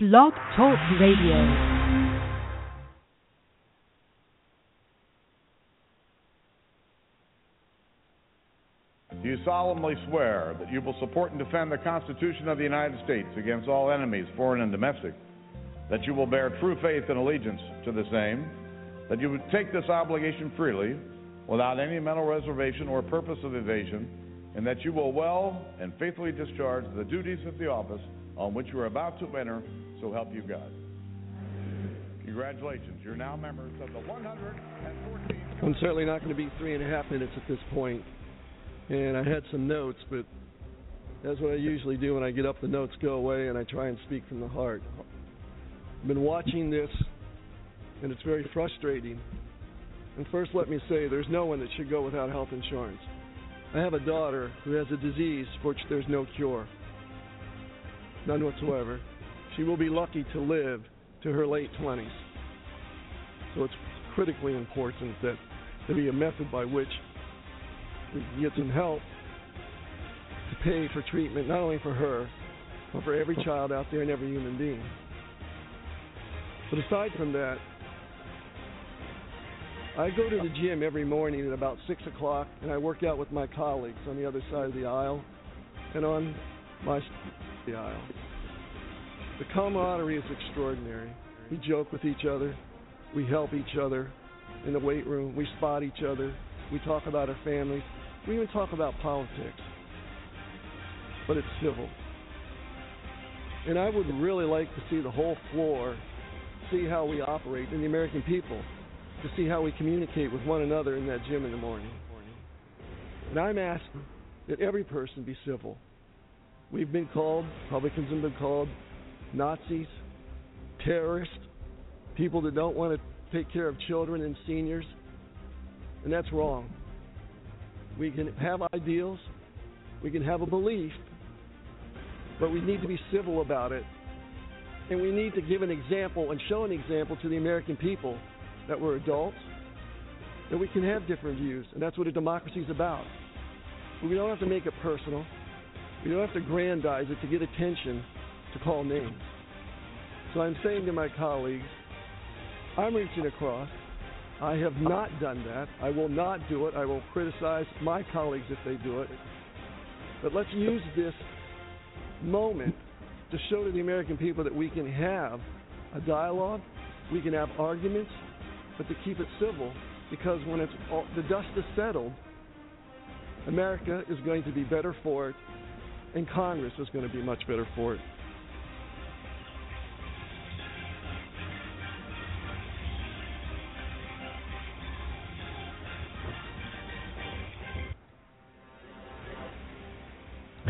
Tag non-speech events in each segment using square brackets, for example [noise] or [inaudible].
Blog Talk Radio. Do you solemnly swear that you will support and defend the Constitution of the United States against all enemies, foreign and domestic? That you will bear true faith and allegiance to the same? That you would take this obligation freely, without any mental reservation or purpose of evasion? And that you will well and faithfully discharge the duties of the office on which you are about to enter, so help you God. Congratulations. You're now members of the 114th. I'm certainly not going to be three and a half minutes at this point. And I had some notes, but that's what I usually do when I get up. The notes go away, and I try and speak from the heart. I've been watching this, and it's very frustrating. And first, let me say there's no one that should go without health insurance. I have a daughter who has a disease for which there's no cure. None whatsoever. She will be lucky to live to her late 20s. So it's critically important that there be a method by which we can get some help to pay for treatment, not only for her, but for every child out there and every human being. But aside from that, I go to the gym every morning at about 6 o'clock and I work out with my colleagues on the other side of the aisle and on my the aisle. The camaraderie is extraordinary. We joke with each other, we help each other in the weight room, we spot each other, we talk about our families, we even talk about politics. But it's civil. And I would really like to see the whole floor see how we operate in the American people, to see how we communicate with one another in that gym in the morning. And I'm asking that every person be civil. We've been called, Republicans have been called Nazis, terrorists, people that don't want to take care of children and seniors, and that's wrong. We can have ideals, we can have a belief, but we need to be civil about it. And we need to give an example and show an example to the American people that we're adults, that we can have different views, and that's what a democracy is about. But we don't have to make it personal. We don't have to grandize it to get attention to call names. So I'm saying to my colleagues, I'm reaching across. I have not done that. I will not do it. I will criticize my colleagues if they do it. But let's use this moment to show to the American people that we can have a dialogue, we can have arguments, but to keep it civil because when it's all, the dust is settled, America is going to be better for it, and Congress is going to be much better for it.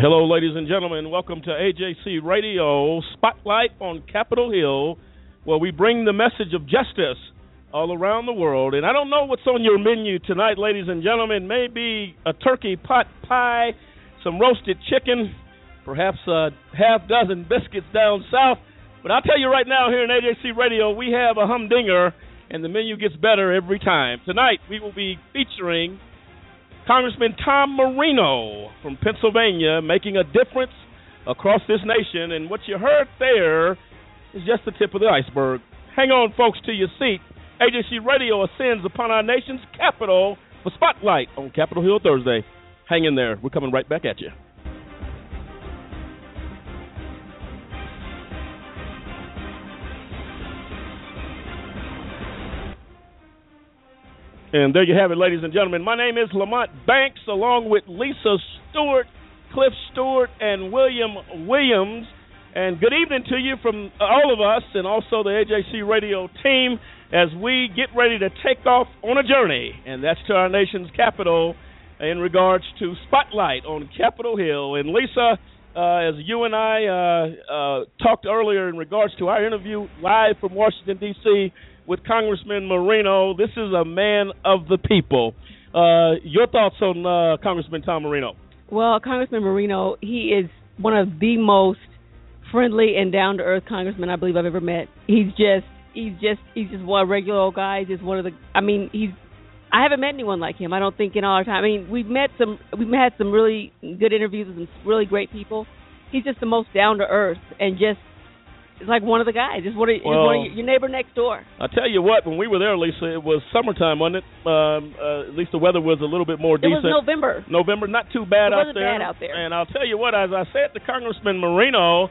Hello, ladies and gentlemen. Welcome to AJC Radio Spotlight on Capitol Hill, where we bring the message of justice all around the world. And I don't know what's on your menu tonight, ladies and gentlemen. Maybe a turkey pot pie, some roasted chicken, perhaps a half dozen biscuits down south. But I'll tell you right now, here in AJC Radio, we have a humdinger, and the menu gets better every time. Tonight, we will be featuring Congressman Tom Marino from Pennsylvania making a difference across this nation. And what you heard there is just the tip of the iceberg. Hang on, folks, to your seat. AJC Radio ascends upon our nation's capital for Spotlight on Capitol Hill Thursday. Hang in there. We're coming right back at you. And there you have it, ladies and gentlemen. My name is Lamont Banks, along with Lisa Stewart, Cliff Stewart, and William Williams. And good evening to you from all of us and also the AJC radio team as we get ready to take off on a journey, and that's to our nation's capital in regards to Spotlight on Capitol Hill. And Lisa, uh, as you and I uh, uh, talked earlier in regards to our interview live from Washington, D.C., with Congressman Marino. This is a man of the people. Uh, your thoughts on uh, Congressman Tom Marino? Well, Congressman Marino, he is one of the most friendly and down to earth congressmen I believe I've ever met. He's just he's just he's just one regular old guy. He's just one of the I mean, he's I haven't met anyone like him. I don't think in all our time. I mean, we've met some we've had some really good interviews with some really great people. He's just the most down to earth and just it's like one of the guys. It's one of, Well- one of your, neighbor next door. I tell you what, when we were there, Lisa, it was summertime, wasn't it? Um, uh, at least the weather was a little bit more It was decent. November. November, not too bad It out wasn't there. bad out there. And I'll tell you what, as I said to Congressman Marino,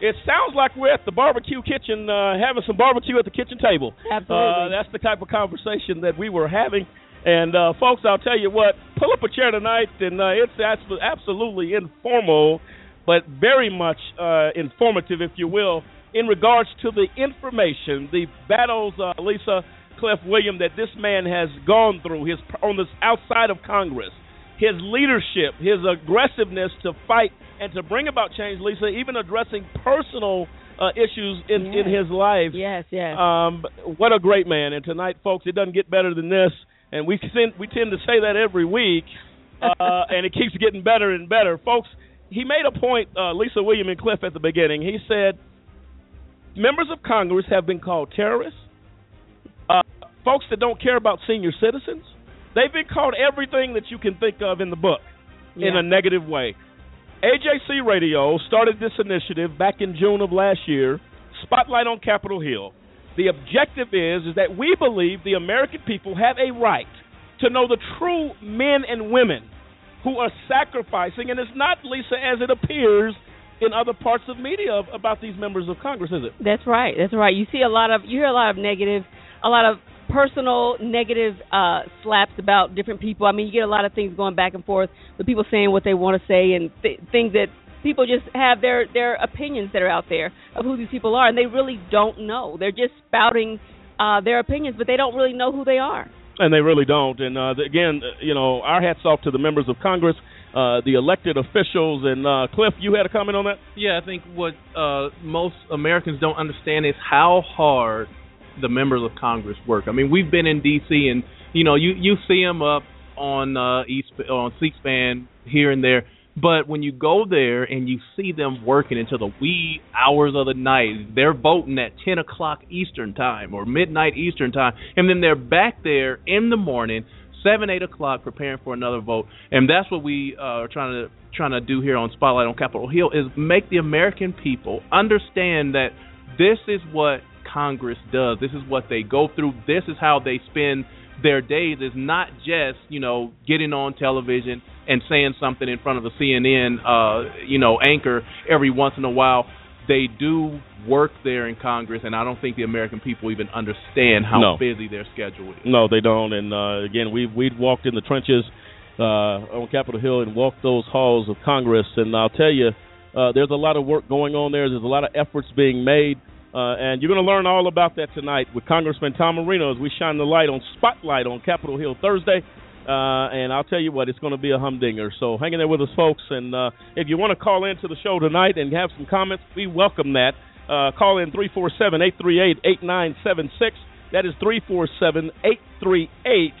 it sounds like we're at the barbecue kitchen, uh, having some barbecue at the kitchen table. Absolutely. Uh, that's the type of conversation that we were having. And uh, folks, I'll tell you what, pull up a chair tonight, and uh, it's absolutely informal, but very much uh, informative, if you will, in regards to the information, the battles, uh, Lisa Cliff William, that this man has gone through, his on this outside of Congress, his leadership, his aggressiveness to fight and to bring about change, Lisa, even addressing personal uh, issues in, in his life. Yes, yes. Um, what a great man! And tonight, folks, it doesn't get better than this. And we tend, we tend to say that every week, uh, [laughs] and it keeps getting better and better, folks. He made a point, uh, Lisa William and Cliff, at the beginning. He said, members of Congress have been called terrorists. Uh, folks that don't care about senior citizens, they've been called everything that you can think of in the book in a negative way. AJC Radio started this initiative back in June of last year, Spotlight on Capitol Hill. The objective is is that we believe the American people have a right to know the true men and women who are sacrificing, and it's not Lisa as it appears in other parts of media about these members of Congress, is it? That's right. That's right. You see a lot of you hear a lot of negative, a lot of personal negative uh slaps about different people. I mean, you get a lot of things going back and forth with people saying what they want to say and th- things that people just have their their opinions that are out there of who these people are and they really don't know. They're just spouting uh their opinions, but they don't really know who they are. and they really don't. And uh, again, uh, you know, our hats off to the members of Congress, uh, the elected officials. And uh, Cliff, you had a comment on that? Yeah, I think what uh, most Americans don't understand is how hard the members of Congress work. I mean, we've been in D.C. and you know you you see them up on uh, East on C-SPAN here and there, but when you go there and you see them working until the wee hours of the night, they're voting at 10 o'clock Eastern time or midnight Eastern time, and then they're back there in the morning seven, eight o'clock, preparing for another vote, and that's what we uh, are trying to trying to do here on Spotlight on Capitol Hill is make the American people understand that this is what Congress does. This is what they go through. This is how they spend their days. Is not just you know getting on television and saying something in front of a CNN uh, you know anchor every once in a while. They do work there in Congress, and I don't think the American people even understand how No. busy their schedule is. No, they don't. And uh, again, we we walked in the trenches uh, on Capitol Hill and walked those halls of Congress. And I'll tell you, uh, there's a lot of work going on there. There's a lot of efforts being made. Uh, and you're going to learn all about that tonight with Congressman Tom Marino as we shine the light on Spotlight on Capitol Hill Thursday. Uh, and I'll tell you what, it's going to be a humdinger. So hang in there with us, folks. And uh, if you want to call into the show tonight and have some comments, we welcome that. Uh, call in 347 838 8976. That is 347 838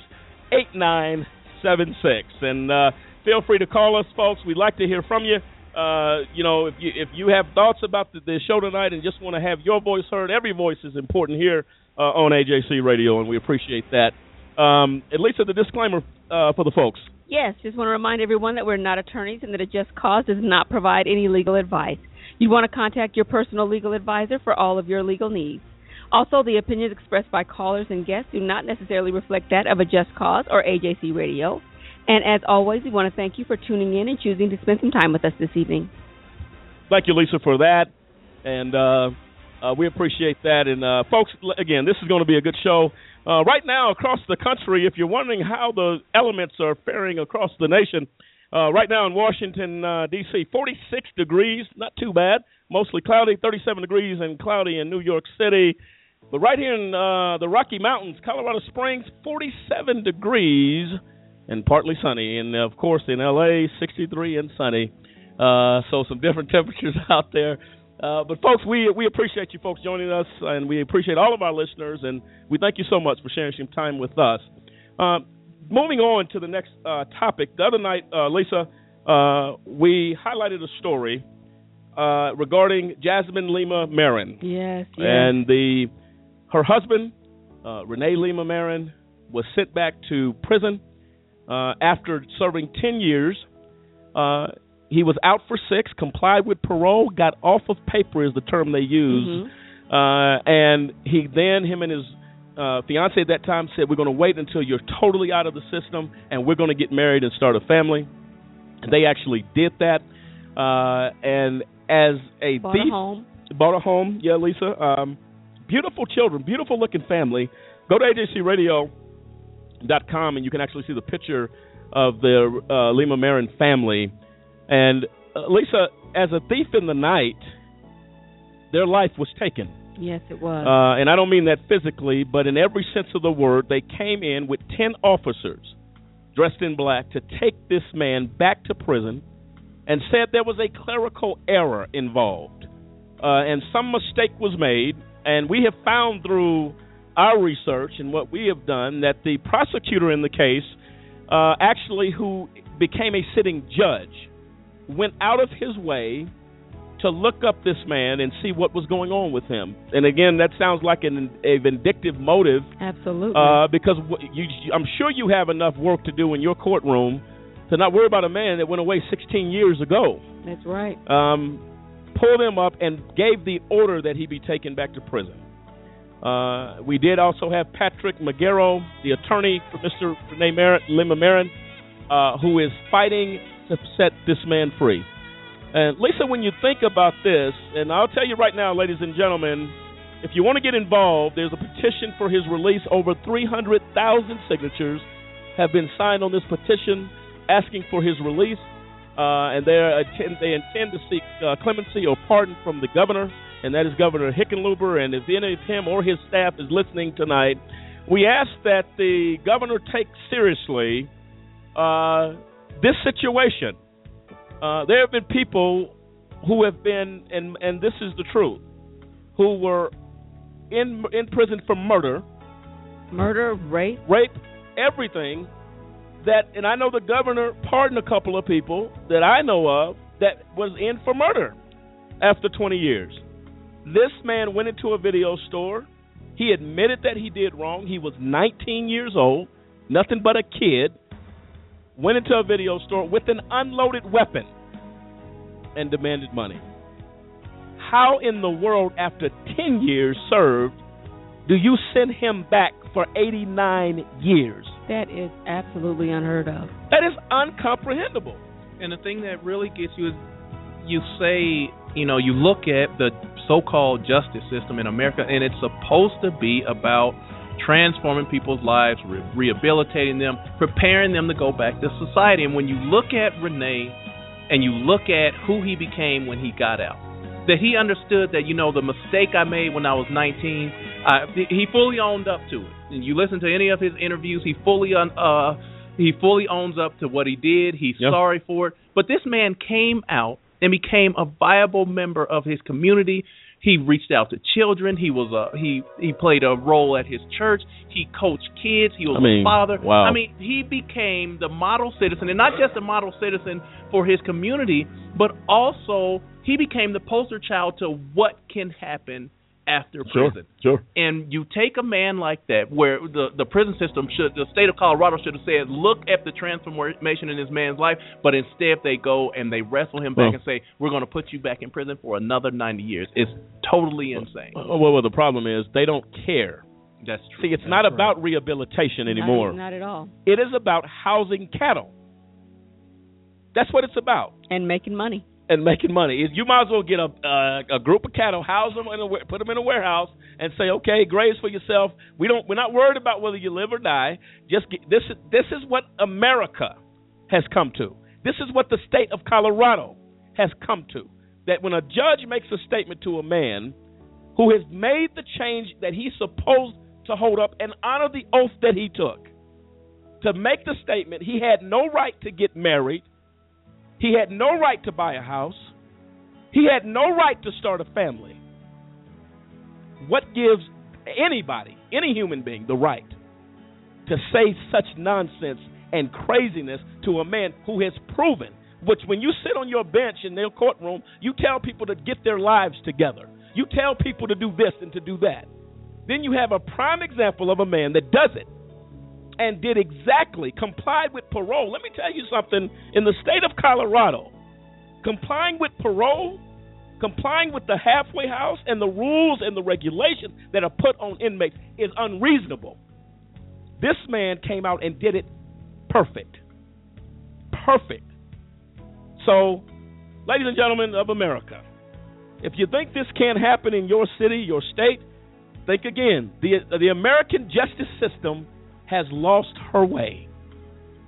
8976. And uh, feel free to call us, folks. We'd like to hear from you. Uh, you know, if you if you have thoughts about the, the show tonight and just want to have your voice heard, every voice is important here on AJC Radio, and we appreciate that. Um, at least the disclaimer uh, for the folks. Yes, just want to remind everyone that we're not attorneys and that a just cause does not provide any legal advice. You'd want to contact your personal legal advisor for all of your legal needs. Also, the opinions expressed by callers and guests do not necessarily reflect that of a just cause or AJC Radio. And as always, we want to thank you for tuning in and choosing to spend some time with us this evening. Thank you, Lisa, for that, and uh, uh, we appreciate that. And uh, folks, again, this is going to be a good show. Uh, right now, across the country, if you're wondering how the elements are faring across the nation, uh, right now in Washington, uh, D.C., 46 degrees, not too bad. Mostly cloudy, 37 degrees and cloudy in New York City. But right here in uh, the Rocky Mountains, Colorado Springs, 47 degrees and partly sunny. And of course, in L.A., 63 and sunny. Uh, so some different [laughs] temperatures out there. Uh, but folks, we we appreciate you folks joining us, and we appreciate all of our listeners, and we thank you so much for sharing some time with us. Uh, moving on to the next uh, topic, the other night, uh, Lisa, uh, we highlighted a story uh, regarding Jasmine Lima Marin, Yes, yes. and the her husband, uh, Rene Lima Marin, was sent back to prison uh, after serving ten years. He was out for six, complied with parole, got off of paper is the term they use, Mhm. uh, and he then him and his uh, fiance at that time said, "We're going to wait until you're totally out of the system, and we're going to get married and start a family." And they actually did that, uh, and as a Bought a home. bought a home. Yeah, Lisa. Um, beautiful children, beautiful looking family. Go to ajcradio.com and you can actually see the picture of the uh, Lima Marin family. And uh, Lisa, as a thief in the night, their life was taken. Yes, it was. Uh, and I don't mean that physically, but in every sense of the word, they came in with 10 officers dressed in black to take this man back to prison and said there was a clerical error involved. Uh, and some mistake was made. And we have found through our research and what we have done that the prosecutor in the case, uh, actually, who became a sitting judge, went out of his way to look up this man and see what was going on with him. And again, that sounds like an, a vindictive motive Absolutely. uh, because you, I'm sure you have enough work to do in your courtroom to not worry about a man that went away 16 years ago. That's right. Um, pulled him up and gave the order that he be taken back to prison. Uh, we did also have Patrick Megaro, the attorney for Mr. Rene Marin, Lima Marin, uh, who is fighting to set this man free. And Lisa, when you think about this, and I'll tell you right now, ladies and gentlemen, if you want to get involved, there's a petition for his release. Over 300,000 signatures have been signed on this petition asking for his release, uh, and they intend, they intend to seek uh, clemency or pardon from the governor, and that is Governor Hickenlooper. And if any of him or his staff is listening tonight, we ask that the governor take seriously uh, this situation. Uh, there have been people who have been, and and this is the truth, who were in in prison for murder, Murder, rape. rape, everything. That and I know the governor pardoned a couple of people that I know of that was in for murder after 20 years. This man went into a video store. He admitted that he did wrong. He was 19 years old, nothing but a kid. Went into a video store with an unloaded weapon and demanded money. How in the world, after 10 years served, do you send him back for 89 years? That is absolutely unheard of. That is uncomprehendable. And the thing that really gets you is you say, you know, you look at the so-called justice system in America, and it's supposed to be about transforming people's lives, re- rehabilitating them, preparing them to go back to society. And when you look at Rene and you look at who he became when he got out, that he understood that, you know, the mistake I made when I was 19, uh, he fully owned up to it. And you listen to any of his interviews, he fully un, uh, he fully owns up to what he did. He's Yep. sorry for it. But this man came out and became a viable member of his community. He reached out to children. He was a he he played a role at his church. He coached kids. He was I mean, a father. wow. I mean, he became the model citizen, and not just a model citizen for his community, but also he became the poster child to what can happen after prison. sure. And you take a man like that, where the the prison system should, the state of Colorado should have said, look at the transformation in this man's life, but instead they go and they wrestle him back Well- and say, we're going to put you back in prison for another 90 years. It's totally insane. Uh, well, well, the problem is they don't care. That's true. See, it's not about rehabilitation anymore. Not, not at all. It is about housing cattle. That's what it's about. And making money. And making money. You might as well get a a group of cattle, house them in a put them in a warehouse, and say, okay, graze for yourself. We don't. We're not worried about whether you live or die. Just get, this. This is what America has come to. This is what the state of Colorado has come to. That when a judge makes a statement to a man who has made the change that he's supposed to hold up and honor the oath that he took, to make the statement he had no right to get married, he had no right to buy a house. He had no right to start a family. What gives anybody, any human being, the right to say such nonsense and craziness to a man who has proven, which when you sit on your bench in their courtroom, you tell people to get their lives together. You tell people to do this and to do that. Then you have a prime example of a man that does it and did exactly, complied with parole. Let me tell you something. In the state of Colorado, complying with parole, complying with the halfway house and the rules and the regulations that are put on inmates is unreasonable. This man came out and did it perfect. Perfect. So, ladies and gentlemen of America, if you think this can't happen in your city, your state, think again. The the American justice system has lost her way.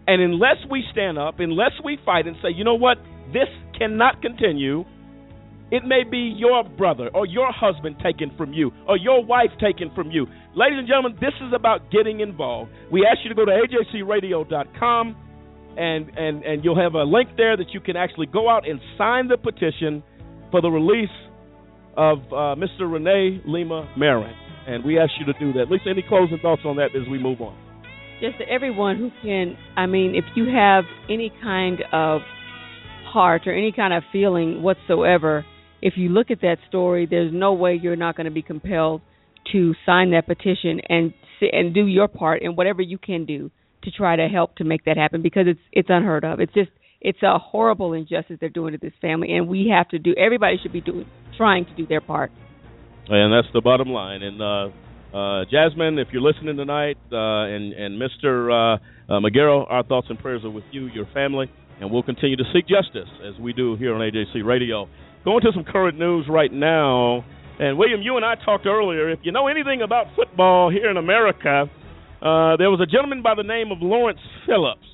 And unless we stand up, unless we fight and say, you know what, this cannot continue, it may be your brother or your husband taken from you or your wife taken from you. Ladies and gentlemen, this is about getting involved. We ask you to go to ajcradio.com and, and, and you'll have a link there that you can actually go out and sign the petition for the release of uh, Mr. Rene Lima Marin. And we ask you to do that. Lisa, any closing thoughts on that as we move on? Just to everyone who can, I mean, if you have any kind of heart or any kind of feeling whatsoever, if you look at that story, there's no way you're not going to be compelled to sign that petition and and do your part in whatever you can do to try to help to make that happen because it's it's unheard of. It's just it's a horrible injustice they're doing to this family, and we have to do. Everybody should be doing trying to do their part. And that's the bottom line. And uh, uh, Jasmine, if you're listening tonight, uh, and and Mr. Uh, uh, Megaro, our thoughts and prayers are with you, your family, and we'll continue to seek justice as we do here on AJC Radio. Going to some current news right now. And William, you and I talked earlier. If you know anything about football here in America, uh, there was a gentleman by the name of Lawrence Phillips.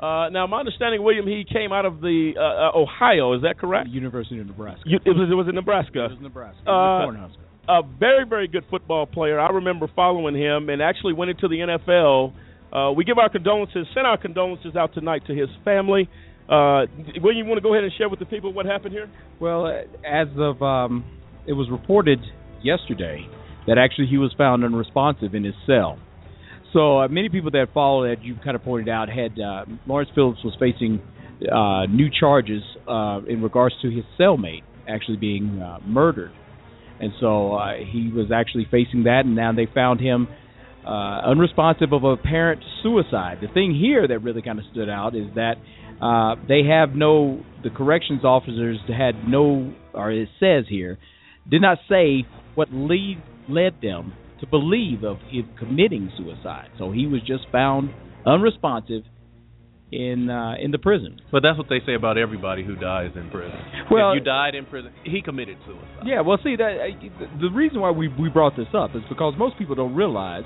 Uh, now, my understanding, William, he came out of the Ohio. Is that correct? University of Nebraska. You, it, was, it was in Nebraska. It was Nebraska. Uh, Cornhusker. A very, very good football player. I remember following him and actually went into the NFL. Uh, we give our condolences, send our condolences out tonight to his family. Uh, William, you want to go ahead and share with the people what happened here? Well, as of um, it was reported yesterday that actually he was found unresponsive in his cell. So uh, many people that follow that you kind of pointed out had uh, Lawrence Phillips was facing uh, new charges uh, in regards to his cellmate actually being uh, murdered, and so uh, he was actually facing that, and now they found him uh, unresponsive of apparent suicide. The thing here that really kind of stood out is that uh, they have no the corrections officers had no, or it says here, did not say what lead led them to believe of him committing suicide. So he was just found unresponsive in uh, in the prison. But that's what they say about everybody who dies in prison. Well, if you died in prison, he committed suicide. Yeah, well, see that the reason why we we brought this up is because most people don't realize,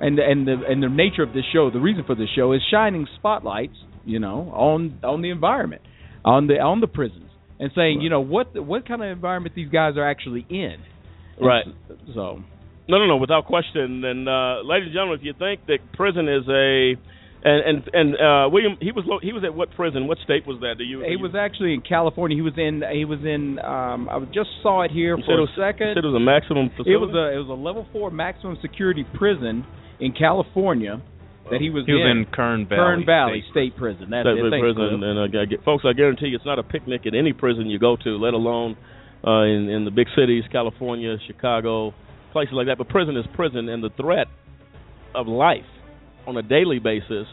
and and the and the nature of this show, the reason for this show is shining spotlights, you know, on on the environment, on the on the prisons, and saying, Right. you know, what what kind of environment these guys are actually in. Right. So No, no, no, without question. And uh, ladies and gentlemen, if you think that prison is a and and and uh, William, he was lo- he was at what prison? What state was that? Do you? He you- was actually in California. He was in. He was in. Um, I just saw it here you for said a it was, second. you said it was a maximum facility. It was a. It was a level four maximum security prison in California that he was He was in. in Kern Valley. Kern Valley State. State, Prison. That's State it. Thanks, prison, Cliff. and uh, I get, folks, I guarantee you, it's not a picnic at any prison you go to, let alone uh, in in the big cities, California, Chicago, places like that. But prison is prison, and the threat of life on a daily basis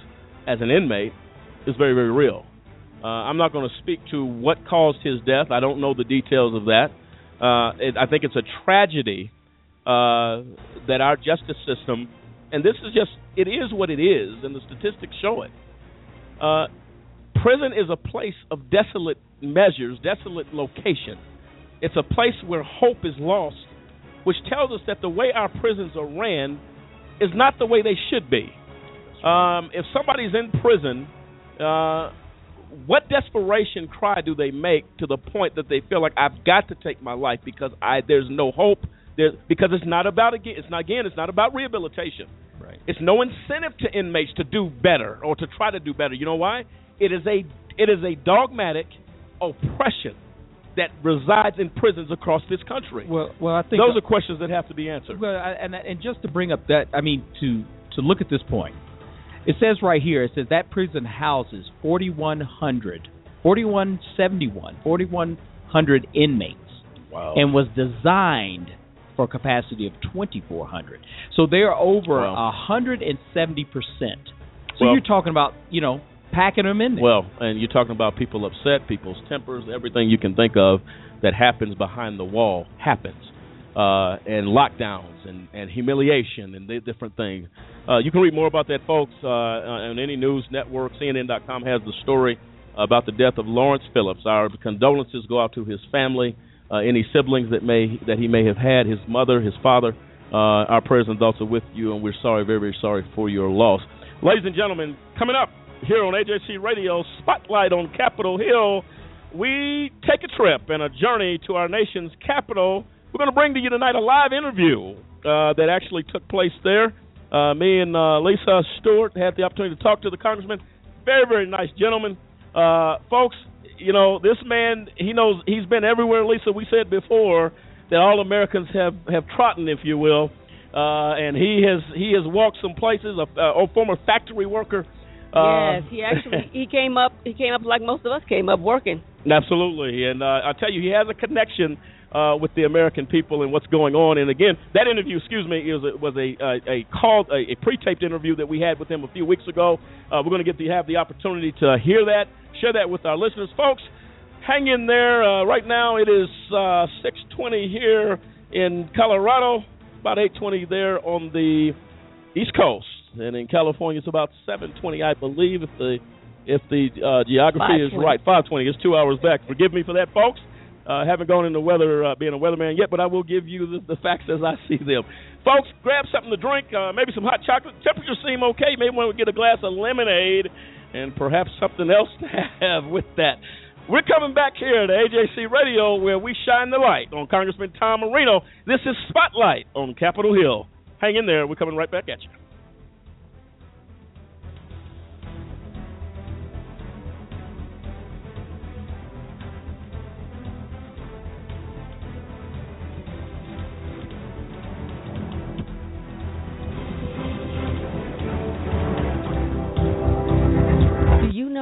as an inmate is very, very real. Uh, I'm not going to speak to what caused his death. I don't know the details of that. Uh, it, I think it's a tragedy uh, that our justice system, and this is just, it is what it is, and the statistics show it. Uh, prison is a place of desolate measures, desolate location. It's a place where hope is lost, which tells us that the way our prisons are ran is not the way they should be. Um, if somebody's in prison, uh, what desperation cry do they make to the point that they feel like I've got to take my life because I there's no hope? There, because it's not about again. It's not again. It's not about rehabilitation. Right. It's no incentive to inmates to do better or to try to do better. You know why? It is a it is a dogmatic oppression that resides in prisons across this country. Well, well, I think Those are questions that have to be answered. Well, I, and and just to bring up that, I mean, to to look at this point, it says right here, it says that prison houses 4,100, 4,171, 4,100 inmates, Wow. and was designed for a capacity of 2,400. So they are over Wow. a 170 percent. So Well- you're talking about, you know, packing them in there. Well, and you're talking about people upset, people's tempers, everything you can think of that happens behind the wall happens. Uh, and lockdowns and, and humiliation and the different things. Uh, you can read more about that, folks, uh, on any news network. CNN.com has the story about the death of Lawrence Phillips. Our condolences go out to his family, uh, any siblings that may that he may have had, his mother, his father. Uh, our prayers and thoughts are with you, and we're sorry, very, very sorry for your loss. Ladies and gentlemen, coming up here on AJC Radio, Spotlight on Capitol Hill, we take a trip and a journey to our nation's capital. We're going to bring to you tonight a live interview uh, that actually took place there. Uh, me and uh, Lisa Stewart had the opportunity to talk to the congressman. Very, very nice gentleman. Uh, folks, you know, this man, he knows he's been everywhere, Lisa. We said before that all Americans have, have trodden, if you will. Uh, and he has he has walked some places. A, a former factory worker. Uh, yes, he actually [laughs] he came up he came up like most of us came up working. Absolutely, and uh, I tell you, he has a connection uh, with the American people and what's going on. And again, that interview, excuse me, is a, was a a, a called a, a pre-taped interview that we had with him a few weeks ago. Uh, we're going to get to have the opportunity to hear that, share that with our listeners, folks. Hang in there. Uh, right now, it is uh, 6:20 here in Colorado, about 8:20 there on the East Coast, and in California, it's about 7:20, I believe, if the if the uh, geography is right. 5:20. It's two hours back. Forgive me for that, folks. Uh, haven't gone into weather uh, being a weatherman yet, but I will give you the, the facts as I [laughs] see them. Folks, grab something to drink, uh, maybe some hot chocolate. Temperatures seem okay. Maybe to get a glass of lemonade and perhaps something else to [laughs] have with that. We're coming back here to AJC Radio where we shine the light on Congressman Tom Marino. This is Spotlight on Capitol Hill. Hang in there. We're coming right back at you.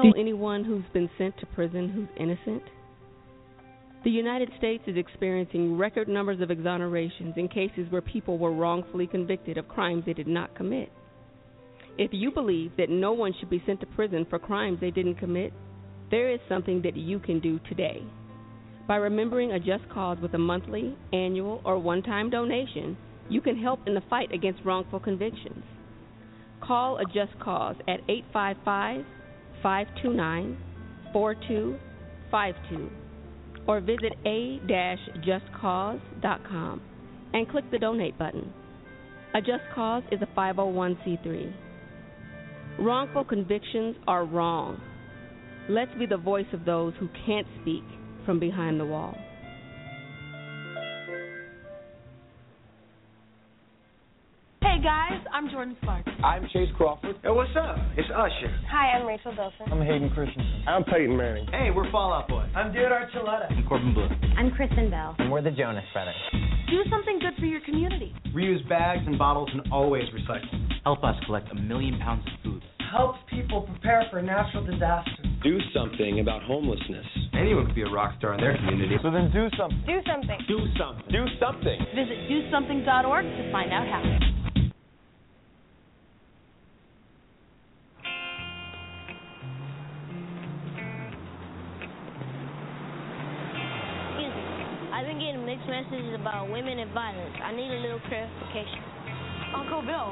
Know anyone who's been sent to prison who's innocent? The United States is experiencing record numbers of exonerations in cases where people were wrongfully convicted of crimes they did not commit. If you believe that no one should be sent to prison for crimes they didn't commit, there is something that you can do today. By remembering a just cause with a monthly, annual, or one time donation, you can help in the fight against wrongful convictions. Call a just cause at 855 529 4252 or visit a-justcause.com and click the donate button. A Just Cause is a 501c3. Wrongful convictions are wrong. Let's be the voice of those who can't speak from behind the wall. Hey guys, I'm Jordin Sparks. I'm Chace Crawford. Hey, what's up? It's Usher. Hi, I'm Rachel Bilson. I'm Hayden Christensen. I'm Peyton Manning. Hey, we're Fall Out Boy. I'm Dude Archuleta. I'm Corbin Bleu. I'm Kristen Bell. And we're the Jonas Brothers. Do something good for your community. Reuse bags and bottles and always recycle. Help us collect a million pounds of food. Help people prepare for natural disasters. Do something about homelessness. Anyone could be a rock star in their community. So then do something. Do something. Do something. Do something. Visit dosomething.org to find out how. I've been getting mixed messages about women and violence. I need a little clarification. Uncle Bill,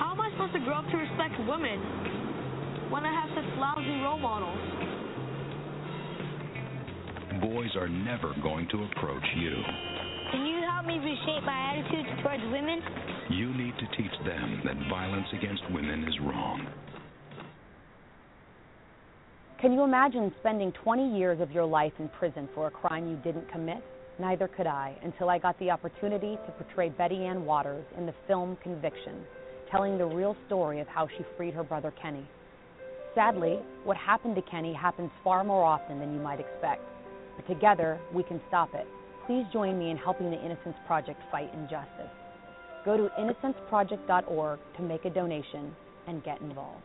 how am I supposed to grow up to respect women when I have such lousy role models? Boys are never going to approach you. Can you help me reshape my attitude towards women? You need to teach them that violence against women is wrong. Can you imagine spending 20 years of your life in prison for a crime you didn't commit? Neither could I until I got the opportunity to portray Betty Ann Waters in the film Conviction, telling the real story of how she freed her brother Kenny. Sadly, what happened to Kenny happens far more often than you might expect. But together, we can stop it. Please join me in helping the Innocence Project fight injustice. Go to innocenceproject.org to make a donation and get involved.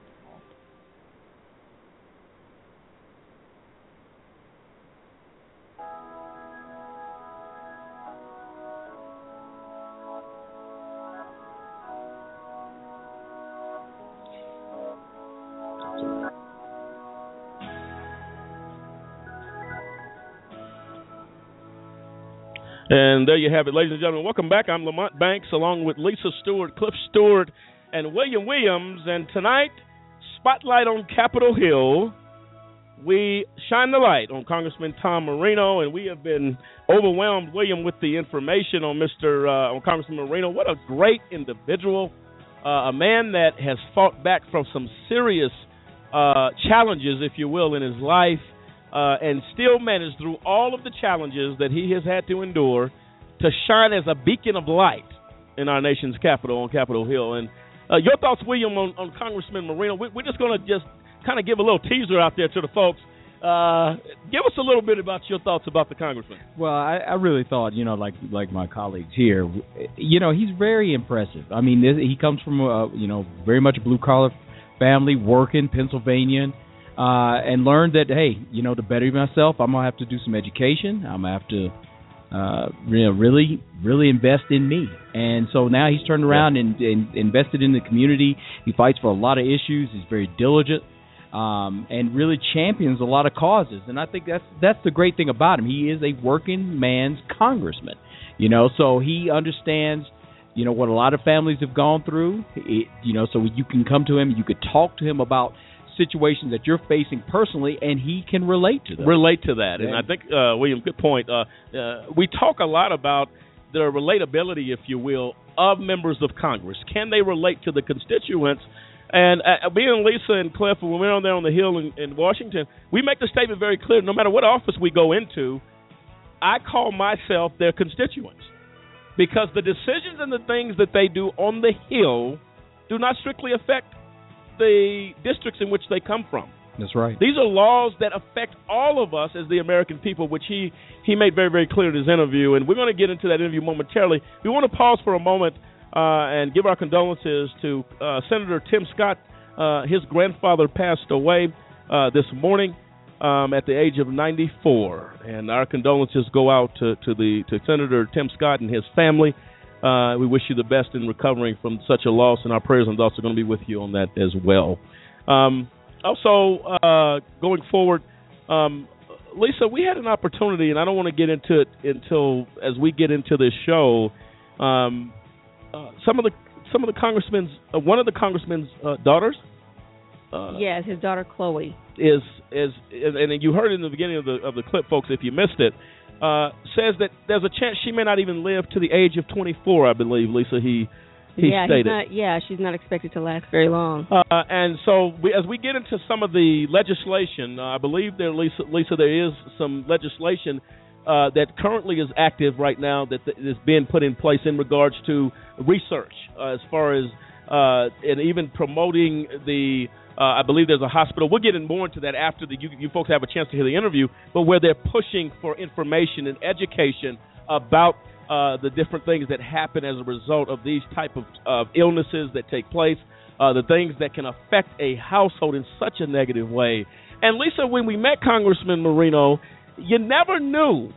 And there you have it, ladies and gentlemen. Welcome back. I'm Lamont Banks along with Lisa Stewart, Cliff Stewart, and William Williams. And tonight, Spotlight on Capitol Hill. We shine the light on Congressman Tom Marino, and we have been overwhelmed, William, with the information on Mr. Uh, on Congressman Marino. What a great individual, uh, a man that has fought back from some serious uh, challenges, if you will, in his life uh, and still managed through all of the challenges that he has had to endure to shine as a beacon of light in our nation's capital on Capitol Hill. And uh, your thoughts, William, on, on Congressman Marino? We, we're just going to just kind of give a little teaser out there to the folks. Uh, give us a little bit about your thoughts about the congressman. Well, I, I really thought, you know, like like my colleagues here, you know, he's very impressive. I mean, he comes from a you know very much blue collar family, working Pennsylvania uh, and learned that hey, you know, to better myself, I'm gonna have to do some education. I'm gonna have to uh, you know, really, really invest in me. And so now he's turned around and, and invested in the community. He fights for a lot of issues. He's very diligent. Um, and really champions a lot of causes, and I think that's that's the great thing about him. He is a working man's congressman, you know. So he understands, you know, what a lot of families have gone through. It, you know, so you can come to him, you could talk to him about situations that you're facing personally, and he can relate to them. Relate to that, and I think uh, William, good point. Uh, uh, we talk a lot about the relatability, if you will, of members of Congress. Can they relate to the constituents? And uh, being Lisa and Cliff, when we're on there on the Hill in, in Washington, we make the statement very clear: no matter what office we go into, I call myself their constituents because the decisions and the things that they do on the Hill do not strictly affect the districts in which they come from. That's right. These are laws that affect all of us as the American people, which he he made very very clear in his interview, and we're going to get into that interview momentarily. We want to pause for a moment uh, and give our condolences to uh, Senator Tim Scott. Uh, his grandfather passed away uh, this morning um, at the age of 94, and our condolences go out to, to the to Senator Tim Scott and his family. Uh, we wish you the best in recovering from such a loss, and our prayers and thoughts are going to be with you on that as well. Um, also, uh, going forward, um, Lisa, we had an opportunity, and I don't want to get into it until as we get into this show. Um, uh, some of the some of the congressmen's uh, one of the congressman's uh, daughters. Uh, yes, his daughter Chloe is is and, and you heard in the beginning of the of the clip, folks. If you missed it, uh, says that there's a chance she may not even live to the age of 24. I believe Lisa he he yeah, stated. Not, yeah, she's not expected to last very long. Uh, and so we, as we get into some of the legislation, uh, I believe there Lisa, Lisa there is some legislation uh, that currently is active right now that th- is being put in place in regards to research uh, as far as uh, and even promoting the I believe there's a hospital. We'll get in more into that after the, you, you folks have a chance to hear the interview. But where they're pushing for information and education about uh, the different things that happen as a result of these type of, of illnesses that take place, uh, the things that can affect a household in such a negative way. And Lisa, when we met Congressman Marino, you never knew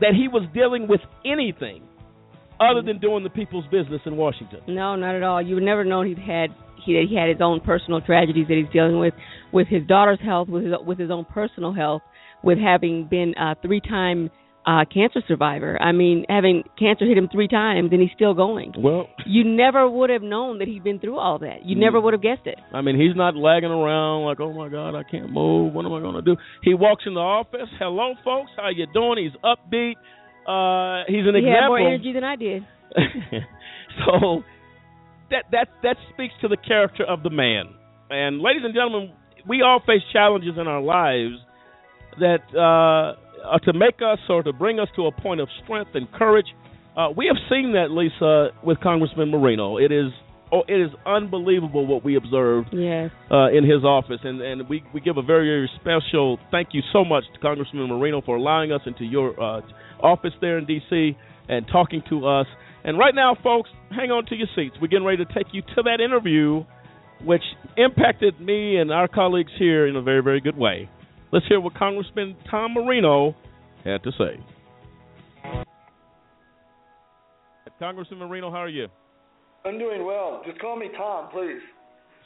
that he was dealing with anything other than doing the people's business in Washington. No, not at all. You would never know he'd had he he had his own personal tragedies that he's dealing with, with his daughter's health, with his with his own personal health, with having been a three-time uh, cancer survivor. I mean, having cancer hit him three times and he's still going. Well, you never would have known that he'd been through all that. You never would have guessed it. I mean, he's not lagging around like, oh my God, I can't move. What am I going to do? He walks in the office. Hello, folks. How you doing? He's upbeat. Uh, he's an he example. had more energy than I did. [laughs] so that that that speaks to the character of the man. And ladies and gentlemen, we all face challenges in our lives that uh, are to make us or to bring us to a point of strength and courage. Uh, we have seen that, Lisa, with Congressman Marino. It is oh, it is unbelievable what we observed yes. uh, in his office, and and we we give a very very special thank you so much to Congressman Marino for allowing us into your uh, office there in D.C. and talking to us. And right now, folks, hang on to your seats. We're getting ready to take you to that interview, which impacted me and our colleagues here in a very, very good way. Let's hear what Congressman Tom Marino had to say. Congressman Marino, how are you? I'm doing well. Just call me Tom, please.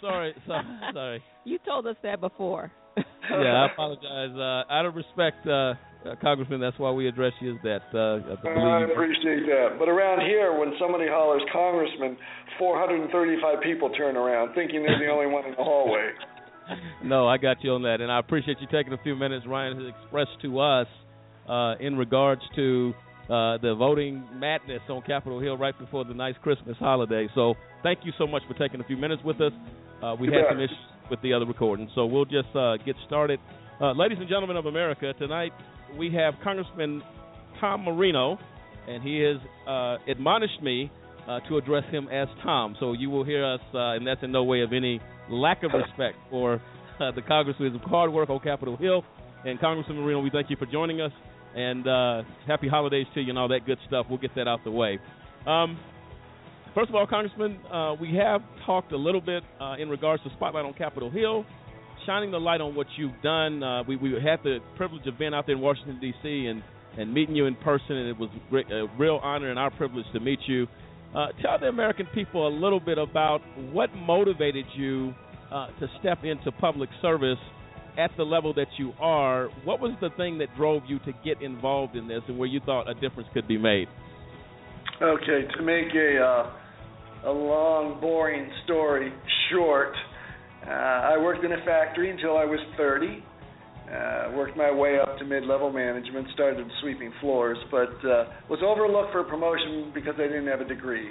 Sorry, [laughs] sorry, sorry. You told us that before. yeah, I apologize. Uh, out of respect, uh, uh, Congressman. That's why we address you as that. Uh, I appreciate that. But around here, when somebody hollers Congressman, 435 people turn around thinking they're the only one in the hallway. [laughs] No, I got you on that, and I appreciate you taking a few minutes. Ryan has expressed to us uh, in regards to uh, the voting madness on Capitol Hill right before the nice Christmas holiday. So thank you so much for taking a few minutes with us. Uh, we You had bet. some issues with the other recording, so we'll just uh, get started. Uh, ladies and gentlemen of America, tonight we have Congressman Tom Marino, and he has uh, admonished me uh, to address him as Tom. So you will hear us, uh, and that's in no way of any lack of respect for uh, the congressman's hard work on Capitol Hill. And Congressman Marino, we thank you for joining us, and uh, happy holidays to you and all that good stuff. We'll get that out the way. Um, first of all, Congressman, we have talked a little bit in regards to Spotlight on Capitol Hill, shining the light on what you've done. Uh, we, we had the privilege of being out there in Washington, D.C., and, and meeting you in person, and it was a real honor and our privilege to meet you. Uh, tell the American people a little bit about what motivated you uh, to step into public service at the level that you are. What was the thing that drove you to get involved in this, and where you thought a difference could be made? Okay, to make a uh, a long, boring story short, uh, I worked in a factory until I was 30. Uh, worked my way up to mid-level management. Started sweeping floors, but uh, was overlooked for a promotion because I didn't have a degree.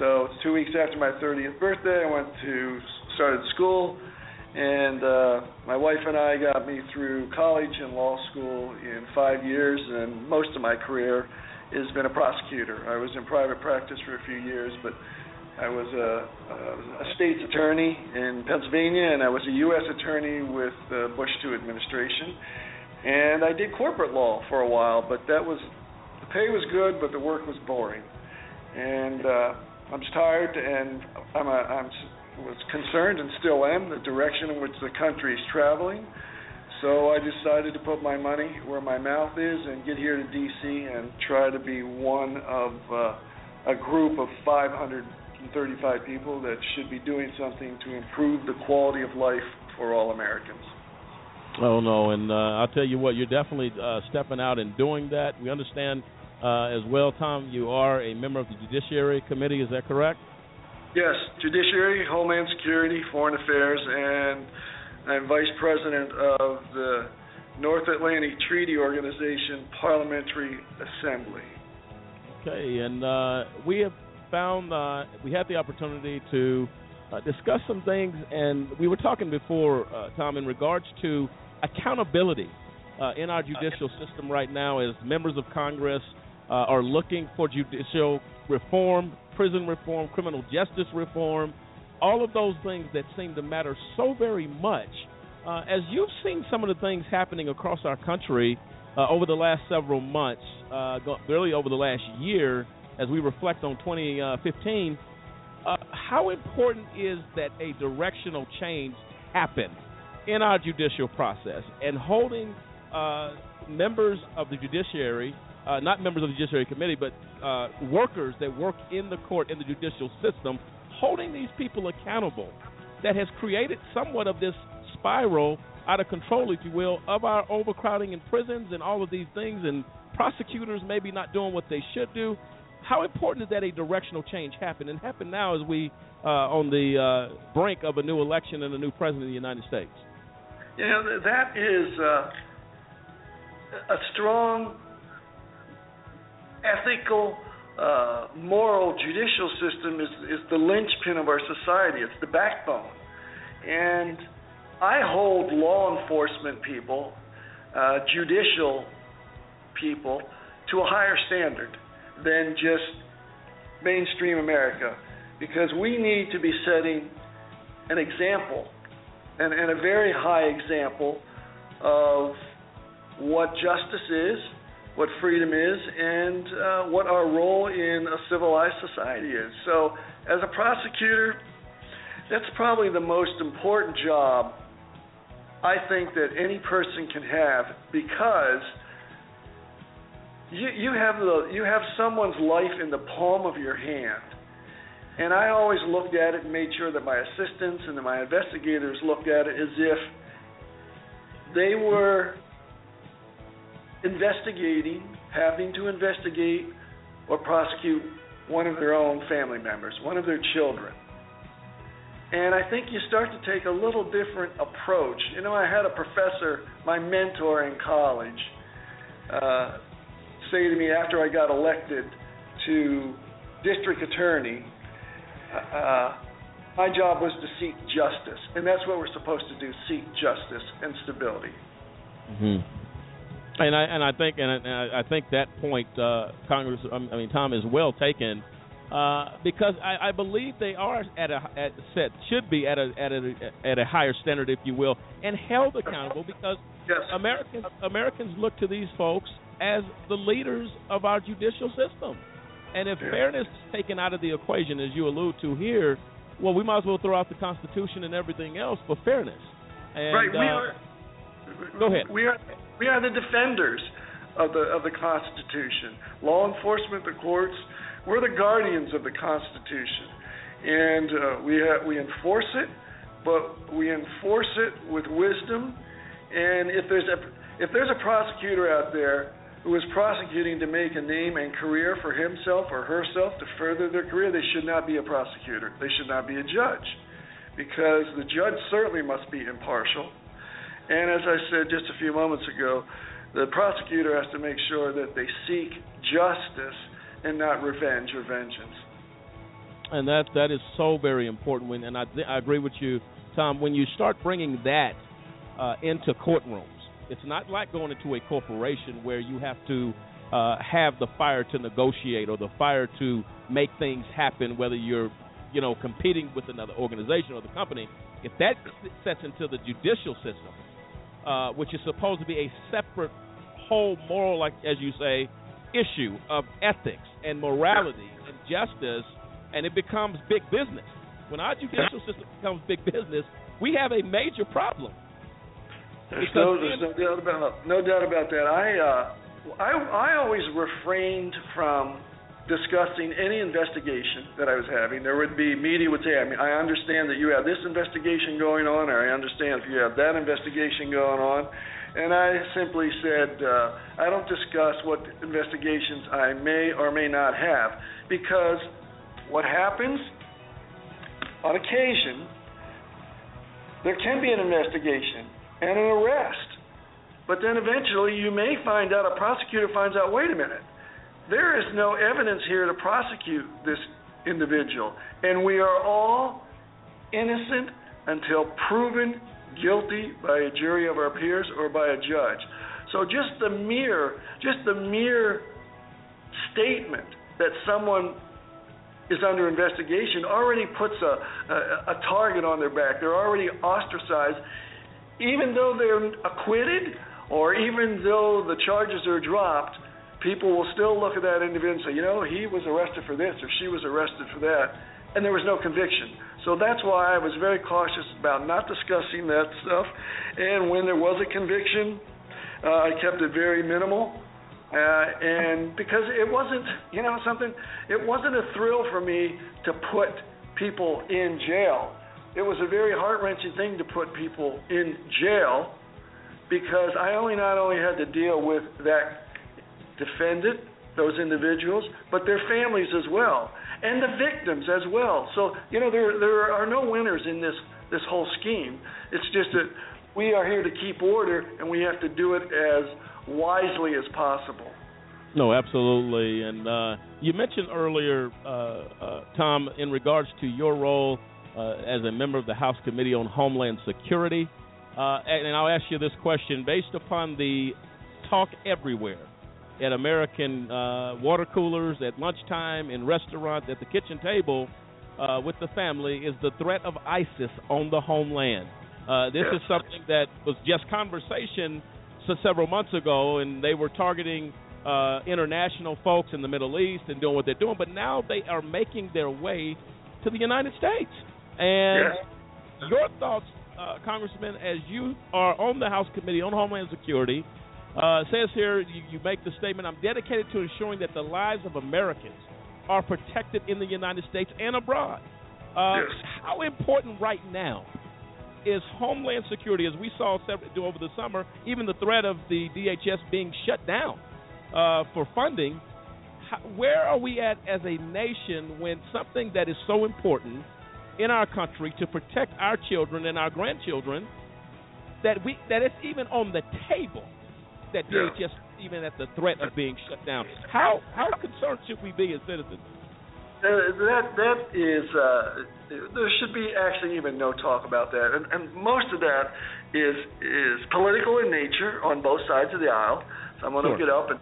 So two weeks after my 30th birthday, I went to started school, and uh, my wife and I got me through college and law school in five years, and most of my career has been a prosecutor. I was in private practice for a few years, but I was a, a, state's attorney in Pennsylvania, and I was a U.S. attorney with the Bush II administration. And I did corporate law for a while, but that was the pay was good, but the work was boring. And uh, I'm tired, and I'm a, I'm was concerned and still am the direction in which the country is traveling. So I decided to put my money where my mouth is and get here to D.C. and try to be one of uh, a group of 535 people that should be doing something to improve the quality of life for all Americans. Oh no, and uh, I'll tell you what, you're definitely uh, stepping out and doing that. We understand uh, as well, Tom. You are a member of the Judiciary Committee. Is that correct? Yes, Judiciary, Homeland Security, Foreign Affairs, and I'm Vice President of the North Atlantic Treaty Organization Parliamentary Assembly. Okay, and uh, we have found uh, we had the opportunity to uh, discuss some things, and we were talking before, uh, Tom, in regards to accountability uh, in our judicial system right now, as members of Congress uh, are looking for judicial reform, prison reform, criminal justice reform, all of those things that seem to matter so very much. Uh, as you've seen some of the things happening across our country over the last several months, really over the last year, as we reflect on 2015, uh, how important is that a directional change happen in our judicial process and holding uh, members of the judiciary, uh, not members of the judiciary committee, but uh, workers that work in the court in the judicial system, holding these people accountable, that has created somewhat of this spiral out of control, if you will, of our overcrowding in prisons and all of these things, and prosecutors maybe not doing what they should do. How important is that a directional change happen and happen now as we uh, on the uh, brink of a new election and a new president of the United States? You know, that is uh, a strong, ethical, uh, moral judicial system is, is the linchpin of our society. It's the backbone. And I hold law enforcement people, uh, judicial people, to a higher standard than just mainstream America because we need to be setting an example and, and a very high example of what justice is, what freedom is, and uh, what our role in a civilized society is. So, as a prosecutor, that's probably the most important job I think that any person can have because you you have the you have someone's life in the palm of your hand. And I always looked at it and made sure that my assistants and my investigators looked at it as if they were investigating, having to investigate or prosecute one of their own family members, one of their children. And I think you start to take a little different approach. You know, I had a professor, my mentor in college, uh, say to me after I got elected to district attorney, uh, my job was to seek justice, and that's what we're supposed to do: seek justice and stability. Mm-hmm. And I and I think and I, I think that point, uh, Congress, I mean Tom, is well taken. Uh, because I, I believe they are at a at set should be at a at a at a higher standard, if you will, and held accountable. Because yes. Americans Americans look to these folks as the leaders of our judicial system, and if yeah. fairness is taken out of the equation, as you allude to here, well, we might as well throw out the Constitution and everything else for fairness. And, right. We uh, are. Go ahead. We are we are the defenders of the of the Constitution. Law enforcement, the courts we're the guardians of the Constitution, and uh, we ha- we enforce it, but we enforce it with wisdom. And if there's a if there's a prosecutor out there who is prosecuting to make a name and career for himself or herself to further their career, they should not be a prosecutor. They should not be a judge, because the judge certainly must be impartial. And as I said just a few moments ago, the prosecutor has to make sure that they seek justice and not revenge or vengeance. And that that is so very important. When and I I agree with you, Tom. When you start bringing that uh, into courtrooms, it's not like going into a corporation where you have to uh, have the fire to negotiate or the fire to make things happen. Whether you're you know competing with another organization or the company, if that sets into the judicial system, uh, which is supposed to be a separate whole moral, like as you say, issue of ethics and morality and justice, and it becomes big business. When our judicial system becomes big business, we have a major problem. There's no, there's no doubt about no doubt about that. I uh, I I always refrained from discussing any investigation that I was having. There would be media would say, I mean, I understand that you have this investigation going on, or I understand if you have that investigation going on. And I simply said, uh, I don't discuss what investigations I may or may not have, because what happens on occasion, there can be an investigation and an arrest. But then eventually you may find out, a prosecutor finds out, wait a minute, there is no evidence here to prosecute this individual. And we are all innocent until proven guilty by a jury of our peers or by a judge. So just the mere just the mere statement that someone is under investigation already puts a, a, a target on their back. They're already ostracized, even though they're acquitted or even though the charges are dropped. People will still look at that individual and say, you know, he was arrested for this or she was arrested for that, and there was no conviction. So that's why I was very cautious about not discussing that stuff. And when there was a conviction, uh, I kept it very minimal. Uh, and because it wasn't, you know, something, it wasn't a thrill for me to put people in jail. It was a very heart wrenching thing to put people in jail because I only not only had to deal with that defendant, those individuals, but their families as well and the victims as well. So you know there there are no winners in this this whole scheme. It's just that we are here to keep order and we have to do it as wisely as possible. No, absolutely. And uh, you mentioned earlier, uh, uh, Tom, in regards to your role uh, as a member of the House Committee on Homeland Security. Uh, and, and I'll ask you this question based upon the talk everywhere at American uh, water coolers, at lunchtime, in restaurants, at the kitchen table uh, with the family is the threat of ISIS on the homeland. Uh, this is something that was just conversation so several months ago, and they were targeting uh, international folks in the Middle East and doing what they're doing, but now they are making their way to the United States. And your thoughts, uh, Congressman, as you are on the House Committee on Homeland Security, uh, says here, you, you make the statement, I'm dedicated to ensuring that the lives of Americans are protected in the United States and abroad. Uh, yes. How important right now is Homeland Security, as we saw several, over the summer, even the threat of the DHS being shut down uh, for funding. How, where are we at as a nation when something that is so important in our country to protect our children and our grandchildren that we that it's even on the table that Yeah. just even at the threat of being shut down? How how concerned should we be as citizens? Uh, that that is uh, there should be actually even no talk about that, and, and most of that is is political in nature on both sides of the aisle. Someone will Sure. get up and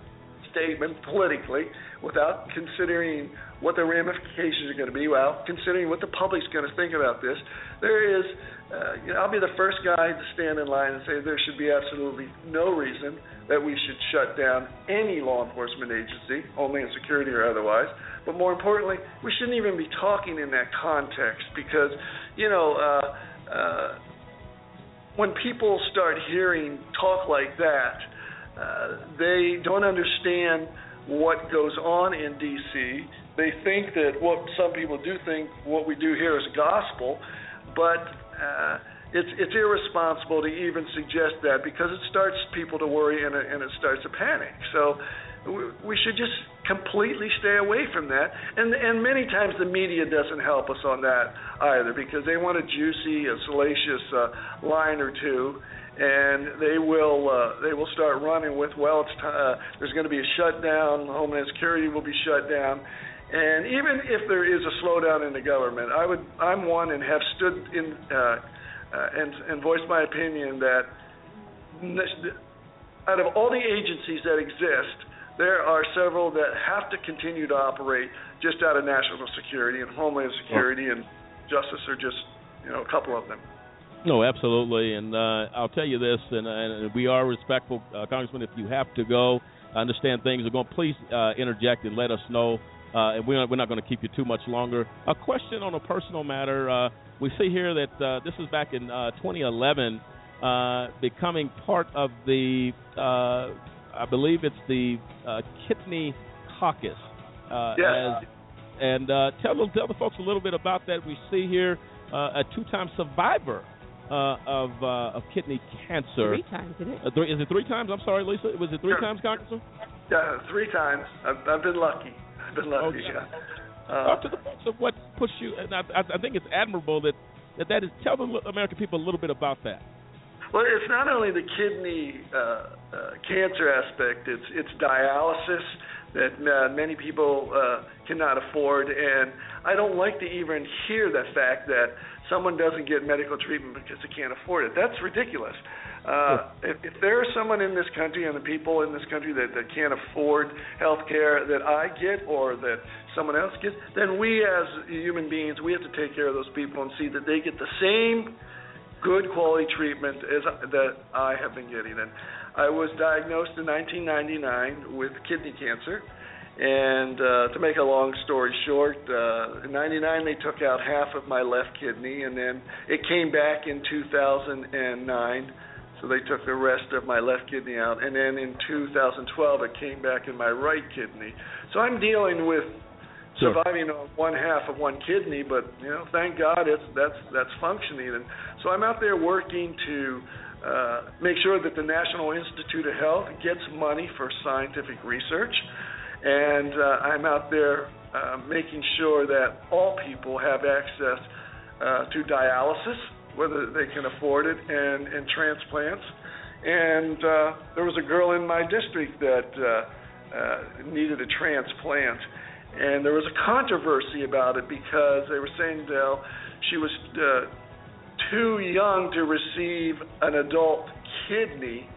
statement politically without considering what the ramifications are going to be, Well, considering what the public's going to think about this. There is, uh, you know, I'll be the first guy to stand in line and say there should be absolutely no reason that we should shut down any law enforcement agency, Homeland Security or otherwise. But more importantly, we shouldn't even be talking in that context because, you know, uh, uh, when people start hearing talk like that, uh, they don't understand what goes on in D.C. They think that what some people do think what we do here is gospel, but uh, it's it's irresponsible to even suggest that because it starts people to worry and it, and it starts a panic. So we, we should just completely stay away from that. And and many times the media doesn't help us on that either because they want a juicy, a salacious uh, line or two and they will uh, they will start running with well it's t- uh, there's going to be a shutdown homeland security will be shut down and even if there is a slowdown in the government I would I'm one and have stood in uh, uh, and and voiced my opinion that out of all the agencies that exist there are several that have to continue to operate just out of national security and homeland security and justice are just you know a couple of them No, absolutely, and uh, I'll tell you this, and, and we are respectful, uh, Congressman. If you have to go, I understand things are going. Please uh, interject and let us know, and we're not, we're not going to keep you too much longer. A question on a personal matter. Uh, we see here that uh, this is back in uh, 2011, uh, becoming part of the, uh, I believe it's the uh, Kidney Caucus. Uh, Yes. as- and uh, tell the- tell the folks a little bit about that. We see here uh, a two-time survivor uh, of uh, of kidney cancer. Three times, isn't it? Uh, three, is it three times? I'm sorry, Lisa. Was it three Yeah. times, Congressman? yeah three times I've, I've been lucky [laughs] Been lucky Okay. Uh, Talk to the folks of what pushed you. And I, I I think it's admirable that that that is. Tell the American people a little bit about that. Well, it's not only the kidney uh, uh, cancer aspect; it's it's dialysis that uh, many people uh, cannot afford, and I don't like to even hear the fact that someone doesn't get medical treatment because they can't afford it. That's ridiculous. Uh, if, if there is someone in this country and the people in this country that, that can't afford health care that I get or that someone else gets, then we as human beings, we have to take care of those people and see that they get the same good quality treatment as that I have been getting. And I was diagnosed in 1999 with kidney cancer. And uh, to make a long story short, uh, in '99 they took out half of my left kidney, and then it came back in 2009. So they took the rest of my left kidney out, and then in 2012 it came back in my right kidney. So I'm dealing with Sure. surviving on one half of one kidney, but you know, thank God it's that's that's functioning. And so I'm out there working to uh, make sure that the National Institute of Health gets money for scientific research, and uh, I'm out there uh, making sure that all people have access uh, to dialysis, whether they can afford it, and and transplants. And there was a girl in my district that needed a transplant and there was a controversy about it because they were saying that she was uh, too young to receive an adult kidney.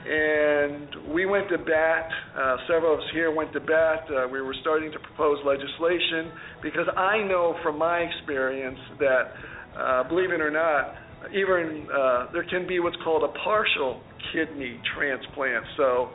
And we went to bat. Uh, several of us here went to bat. Uh, we were starting to propose legislation because I know from my experience that, uh, believe it or not, even uh, there can be what's called a partial kidney transplant. So,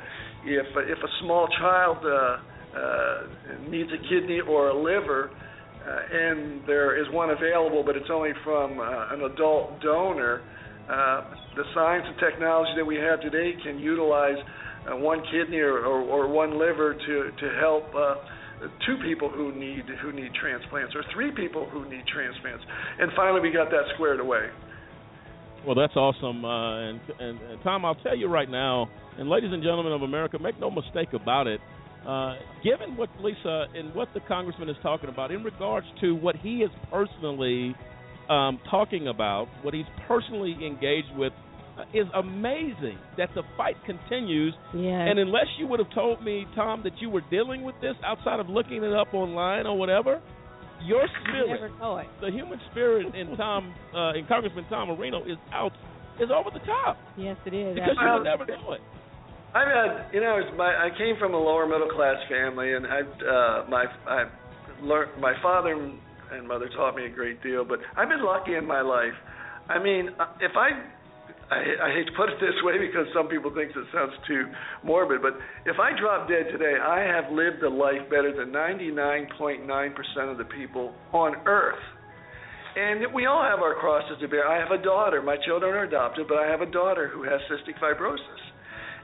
if if a small child uh, uh, needs a kidney or a liver, uh, and there is one available, but it's only from uh, an adult donor. Uh, the science and technology that we have today can utilize uh, one kidney or, or, or one liver to to help uh, two people who need who need transplants or three people who need transplants. And finally, we got that squared away. Well, that's awesome, uh, and, and and Tom, I'll tell you right now, and ladies and gentlemen of America, make no mistake about it. Uh, given what Lisa and what the congressman is talking about in regards to what he is personally um, talking about, what he's personally engaged with, uh, is amazing. That the fight continues, Yeah. and unless you would have told me, Tom, that you were dealing with this outside of looking it up online or whatever, your spirit, never know it. the human spirit in Tom, [laughs] uh, in Congressman Tom Marino is out, is over the top Yes, it is. because you would never know it. I've had, you know, my I came from a lower middle class family, and I, uh, my I learned my father and mother taught me a great deal, but I've been lucky in my life. I mean, if I, I, I hate to put it this way because some people think it sounds too morbid, but if I drop dead today, I have lived a life better than 99.9% of the people on Earth. And we all have our crosses to bear. I have a daughter. My children are adopted, but I have a daughter who has cystic fibrosis.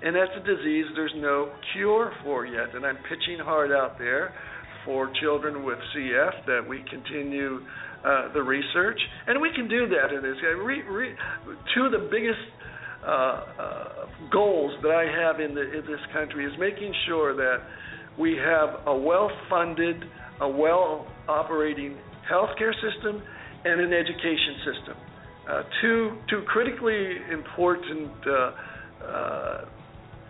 And that's a disease there's no cure for yet. And I'm pitching hard out there for children with CF that we continue uh, the research. And we can do that in this. Re, re, two of the biggest uh, uh, goals that I have in, the, in this country is making sure that we have a well-funded, a well-operating healthcare system and an education system. Uh, two two critically important uh, uh,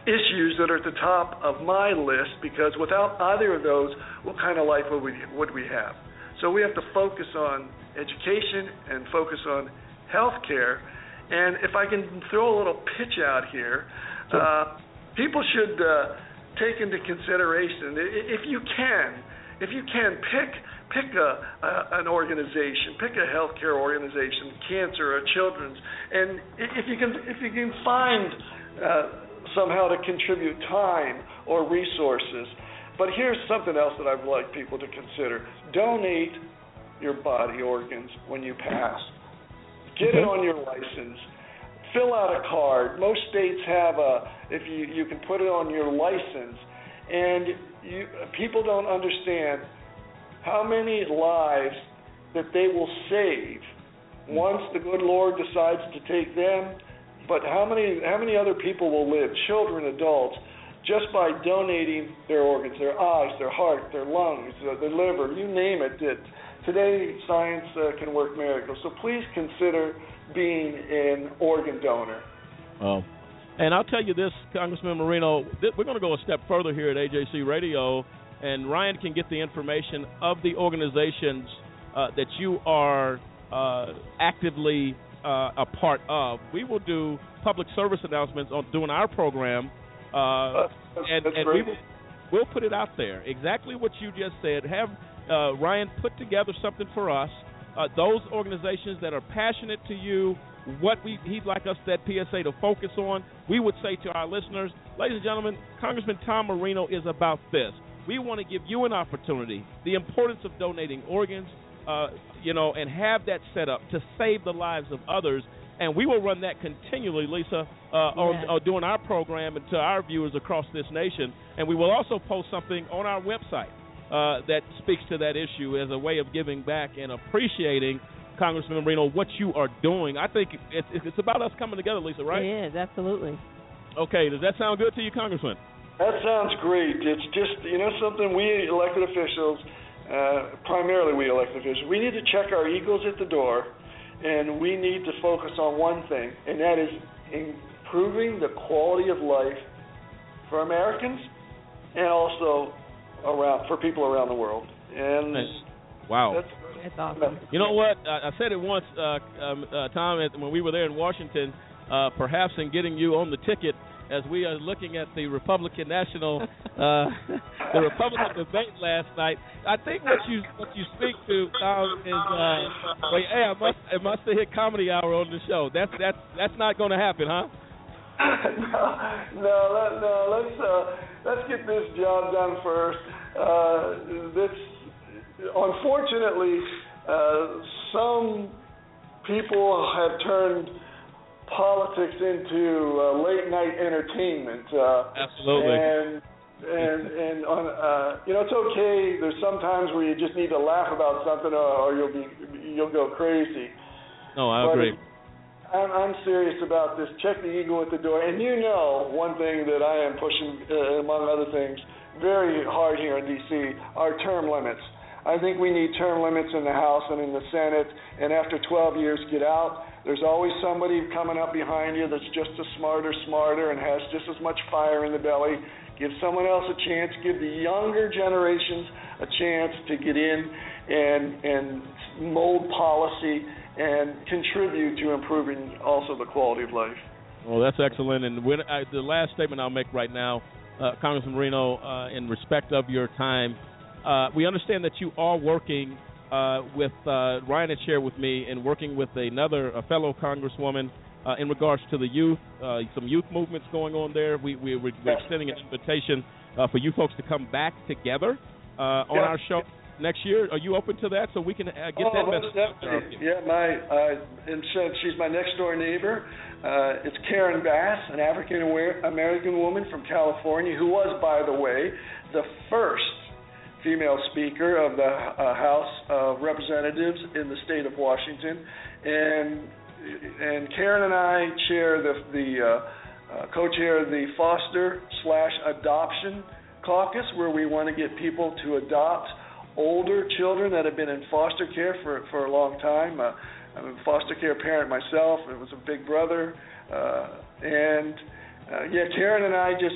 issues that are at the top of my list because without either of those, what kind of life would we would we have? So we have to focus on education and focus on healthcare. And if I can throw a little pitch out here, uh, people should uh, take into consideration if you can, if you can pick pick a, a an organization, pick a healthcare organization, cancer or children's, and if you can if you can find uh, somehow to contribute time or resources. But here's something else that I'd like people to consider: donate your body organs when you pass. Get it on your license. Fill out a card. Most states have a if you you can put it on your license, and you people don't understand how many lives that they will save once the good Lord decides to take them, but how many how many other people will live, children, adults, just by donating their organs, their eyes, their heart, their lungs, uh, their liver, you name it. it today, science uh, can work miracles. So please consider being an organ donor. Um, and I'll tell you this, Congressman Marino, th- we're going to go a step further here at AJC Radio, and Ryan can get the information of the organizations uh, that you are uh, actively uh, a part of. We will do public service announcements on doing our program, uh, and, and we will we'll put it out there. Exactly what you just said. Have uh, Ryan put together something for us. Uh, those organizations that are passionate to you, what we he'd like us that PSA to focus on. We would say to our listeners, ladies and gentlemen, Congressman Tom Marino is about this. We want to give you an opportunity, the importance of donating organs, uh, you know, and have that set up to save the lives of others. And we will run that continually, Lisa, uh, on, Yes. on doing our program and to our viewers across this nation. And we will also post something on our website uh, that speaks to that issue as a way of giving back and appreciating Congressman Marino what you are doing. I think it's, it's about us coming together, Lisa. Right? It is absolutely. Okay. Does that sound good to you, Congressman? That sounds great. It's just, you know, something we elected officials, uh, primarily we elected officials, we need to check our egos at the door, and we need to focus on one thing, and that is improving the quality of life for Americans and also around for people around the world. And Wow. that's, That's awesome. You know what? I, I said it once, uh, um, uh, Tom, at, when we were there in Washington, uh, perhaps in getting you on the ticket as we are looking at the Republican National, uh, the Republican [laughs] debate last night. I think what you what you speak to, Tom, is uh, wait, hey, I must I must have hit comedy hour on the show. That's that's that's not going to happen, huh? [laughs] no, no, let, no. Let's uh, let's get this job done first. Uh, this, unfortunately, uh, some people have turned politics into uh, late night entertainment. Uh, Absolutely. And and [laughs] and on, uh, you know, it's okay. There's some times where you just need to laugh about something, or, or you'll be you'll go crazy. No, I But agree. I'm, I'm serious about this. Check the ego at the door. And you know, one thing that I am pushing, uh, among other things, very hard here in D.C. are term limits. I think we need term limits in the House and in the Senate. And after 12 years, get out. There's always somebody coming up behind you that's just as smarter, smarter, and has just as much fire in the belly. Give someone else a chance. Give the younger generations a chance to get in and and mold policy and contribute to improving also the quality of life. Well, that's excellent. And when I, the last statement I'll make right now, uh, Congressman Marino, uh, in respect of your time, uh, we understand that you are working uh, with uh, Ryan had shared with me in working with another a fellow Congresswoman uh, in regards to the youth, some youth movements going on there. We, we, we're extending an invitation for you folks to come back together on Yeah. our show next year. Are you open to that so we can uh, get oh, that message? definitely. Yeah, my uh, and so she's my next door neighbor. Uh, it's Karen Bass, an African American woman from California, who was, by the way, the first female speaker of the uh, House of Representatives in the state of Washington, and and Karen and I share the the uh, uh, co-chair the foster slash adoption caucus, where we want to get people to adopt older children that have been in foster care for for a long time. Uh, I'm a foster care parent myself. It was a big brother, uh, and uh, yeah, Karen and I just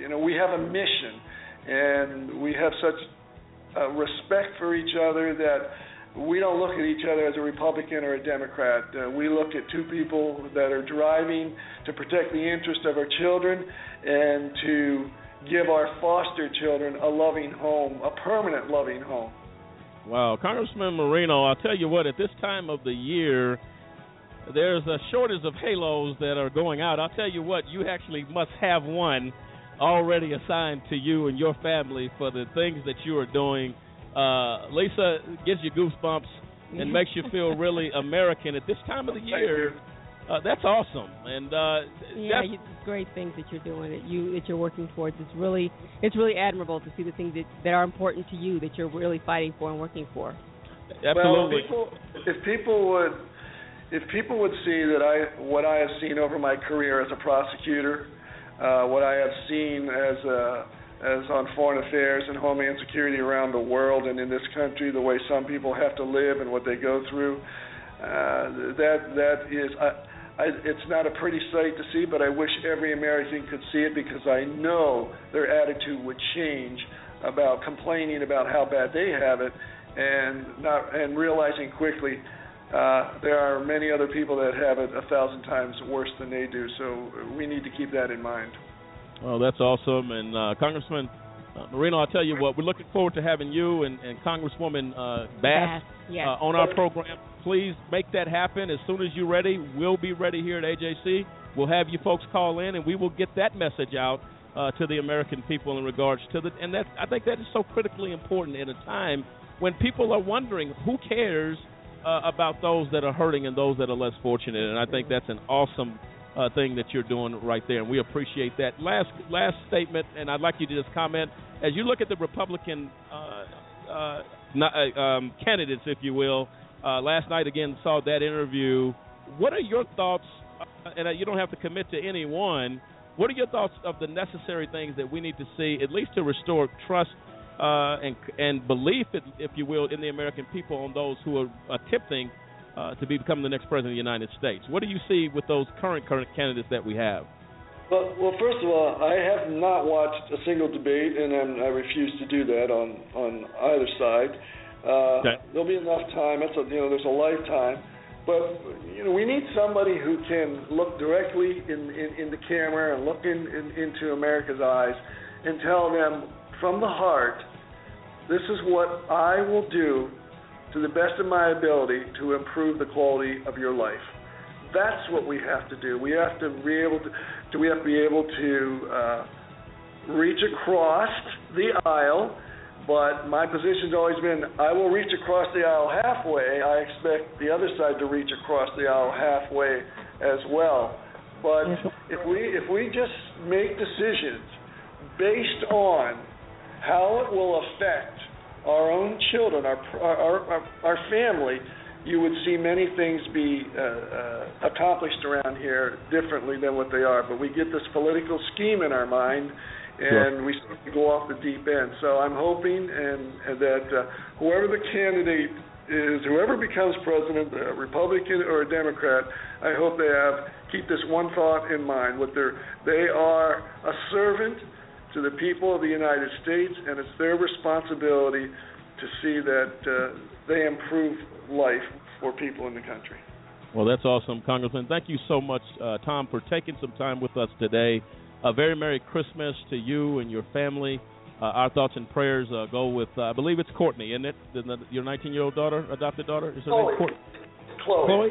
you know we have a mission, and we have such uh, respect for each other that we don't look at each other as a Republican or a Democrat. Uh, we look at two people that are driving to protect the interest of our children and to give our foster children a loving home, a permanent loving home. Wow, Congressman Marino, I'll tell you what, at this time of the year, there's a shortage of halos that are going out. I'll tell you what, you actually must have one already assigned to you and your family for the things that you are doing. Uh, Lisa gives you goosebumps and makes you feel really [laughs] American at this time of the year. Uh, that's awesome, and uh, Yeah, you, it's great things that you're doing. That you that you're working towards. It's really it's really admirable to see the things that that are important to you that you're really fighting for and working for. Well, if people, if people would, if people would see that I, what I have seen over my career as a prosecutor, uh, what I have seen as a, as on foreign affairs and homeland security around the world and in this country, the way some people have to live and what they go through, uh, that that is. I, I, it's not a pretty sight to see, but I wish every American could see it because I know their attitude would change about complaining about how bad they have it, and not and realizing quickly uh, there are many other people that have it a thousand times worse than they do. So we need to keep that in mind. Oh, that's awesome. And uh, Congressman uh, Marino, I'll tell you what, we're looking forward to having you and, and Congresswoman uh, Bass, Bass, yes. uh, on our program. Please make that happen as soon as you're ready. We'll be ready here at AJC. We'll have you folks call in, and we will get that message out uh, to the American people in regards to the. And that I think that is so critically important in a time when people are wondering who cares uh, about those that are hurting and those that are less fortunate. And I think that's an awesome uh, thing that you're doing right there, and we appreciate that. Last last statement, and I'd like you to just comment as you look at the Republican uh, uh, not, uh, um, candidates, if you will. Uh, last night again saw that interview. What are your thoughts? And you don't have to commit to any one. What are your thoughts of the necessary things that we need to see, at least to restore trust uh, and and belief, if, if you will, in the American people on those who are attempting uh, to become the next president of the United States? What do you see with those current current candidates that we have? Well, well, first of all, I have not watched a single debate, and I'm, I refuse to do that on on either side. Uh, Okay. There'll be enough time. That's a, you know, there's a lifetime. But you know, we need somebody who can look directly in in, in the camera and look in, in into America's eyes and tell them from the heart, this is what I will do to the best of my ability to improve the quality of your life. That's what we have to do. We have to be able to. Do we have to be able to uh, reach across the aisle? But my position's always been, I will reach across the aisle halfway. I expect the other side to reach across the aisle halfway as well. But if we if we just make decisions based on how it will affect our own children, our our our, our family, you would see many things be uh, uh, accomplished around here differently than what they are. But we get this political scheme in our mind, and Sure. we start to go off the deep end. So I'm hoping and, and that uh, whoever the candidate is, whoever becomes president, a Republican or a Democrat, I hope they have keep this one thought in mind: what they're they are a servant to the people of the United States, and it's their responsibility to see that uh, they improve life for people in the country. Well, that's awesome, Congressman. Thank you so much, uh, Tom, for taking some time with us today. A very Merry Christmas to you and your family. Uh, our thoughts and prayers uh, go with, uh, I believe it's Courtney, isn't it? The, the, your 19-year-old daughter, adopted daughter? Is her name Chloe. Courtney? Chloe. Chloe?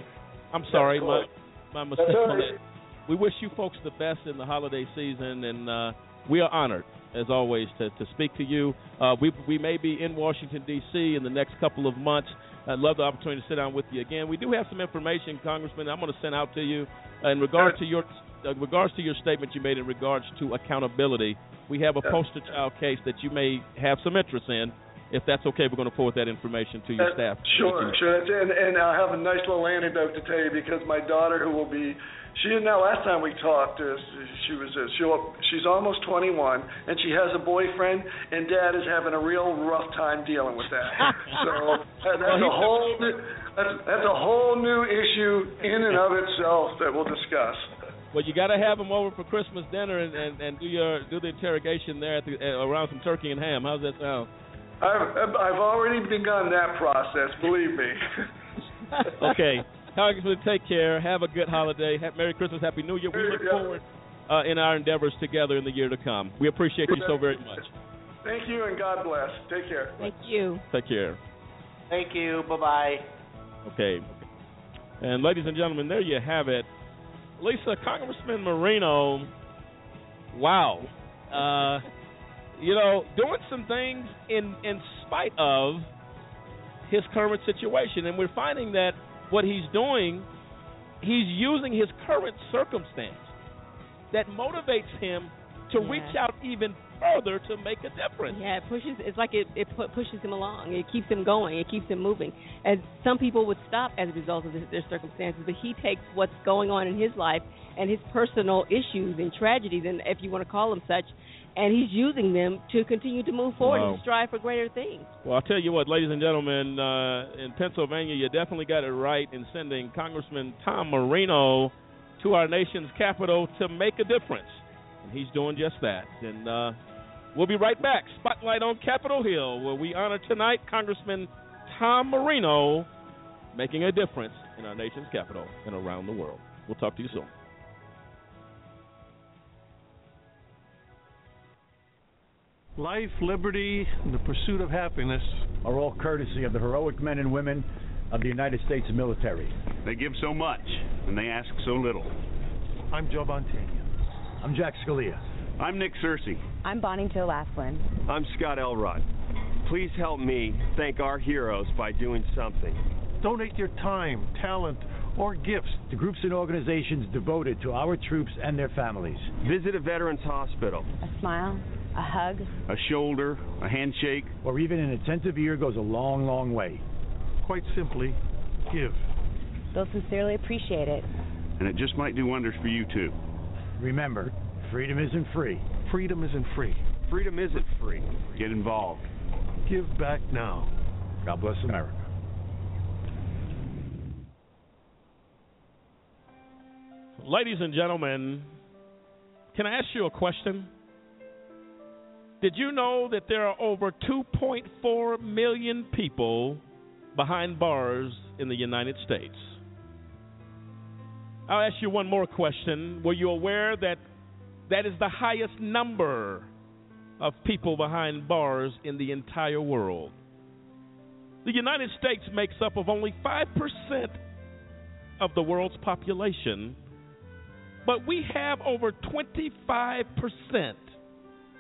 I'm sorry, Yes, my my mistake. On that. We wish you folks the best in the holiday season, and uh, we are honored, as always, to, to speak to you. Uh, we we may be in Washington D.C. in the next couple of months. I'd love the opportunity to sit down with you again. We do have some information, Congressman. I'm going to send out to you in regards to your uh, regards to your statement you made in regards to accountability. We have a poster child case that you may have some interest in. If that's okay, we're going to forward that information to your Uh, staff. Sure, sure. And, and I'll have a nice little anecdote to tell you because my daughter, who will be, she now last time we talked, uh, she was uh, she'll, she's almost 21 and she has a boyfriend, and Dad is having a real rough time dealing with that. so [laughs] that, that's a whole new, that's, that's a whole new issue in and of itself that we'll discuss. Well, you got to have them over for Christmas dinner and, and, and do your do the interrogation there at the, uh, around some turkey and ham. How's that sound? I've I've already begun that process. Believe me. [laughs] okay, Congressman, take care. Have a good holiday. Ha- Merry Christmas, Happy New Year. We look Yeah. forward uh, in our endeavors together in the year to come. We appreciate you so very much. Thank you and God bless. Take care. Thank you. Take care. Thank you. Bye bye. Okay. And ladies and gentlemen, there you have it. Lisa, Congressman Marino, wow. Uh, you know, doing some things in in spite of his current situation, and we're finding that what he's doing, he's using his current circumstance that motivates him to Yeah. reach out even further to make a difference. Yeah, it pushes. It's like it it pu- pushes him along. It keeps him going. It keeps him moving. And some people would stop as a result of their circumstances, but he takes what's going on in his life and his personal issues and tragedies, and if you want to call them such, and he's using them to continue to move forward Wow. and strive for greater things. Well, I'll tell you what, ladies and gentlemen, uh, in Pennsylvania, you definitely got it right in sending Congressman Tom Marino to our nation's capital to make a difference. And he's doing just that. And uh, we'll be right back. Spotlight on Capitol Hill, where we honor tonight Congressman Tom Marino making a difference in our nation's capital and around the world. We'll talk to you soon. Life, liberty, and the pursuit of happiness are all courtesy of the heroic men and women of the United States military. They give so much, and they ask so little. I'm Joe Mantegna. I'm Jack Scalia. I'm Nick Searcy. I'm Bonnie Joe Laflin. I'm Scott Elrod. Please help me thank our heroes by doing something. Donate your time, talent, or gifts to groups and organizations devoted to our troops and their families. Visit a veterans hospital. A smile, a hug, A shoulder, a handshake, or even an attentive ear goes a long, long way. Quite simply, give. They'll sincerely appreciate it. and it just might do wonders for you too. Remember, freedom isn't free. Freedom isn't free. Freedom isn't free. Get involved. Give back now. God bless America. Ladies and gentlemen, can I ask you a question? Did you know that there are over 2.4 million people behind bars in the United States? I'll ask you one more question. Were you aware that that is the highest number of people behind bars in the entire world? The United States makes up of only 5% of the world's population, but we have over 25%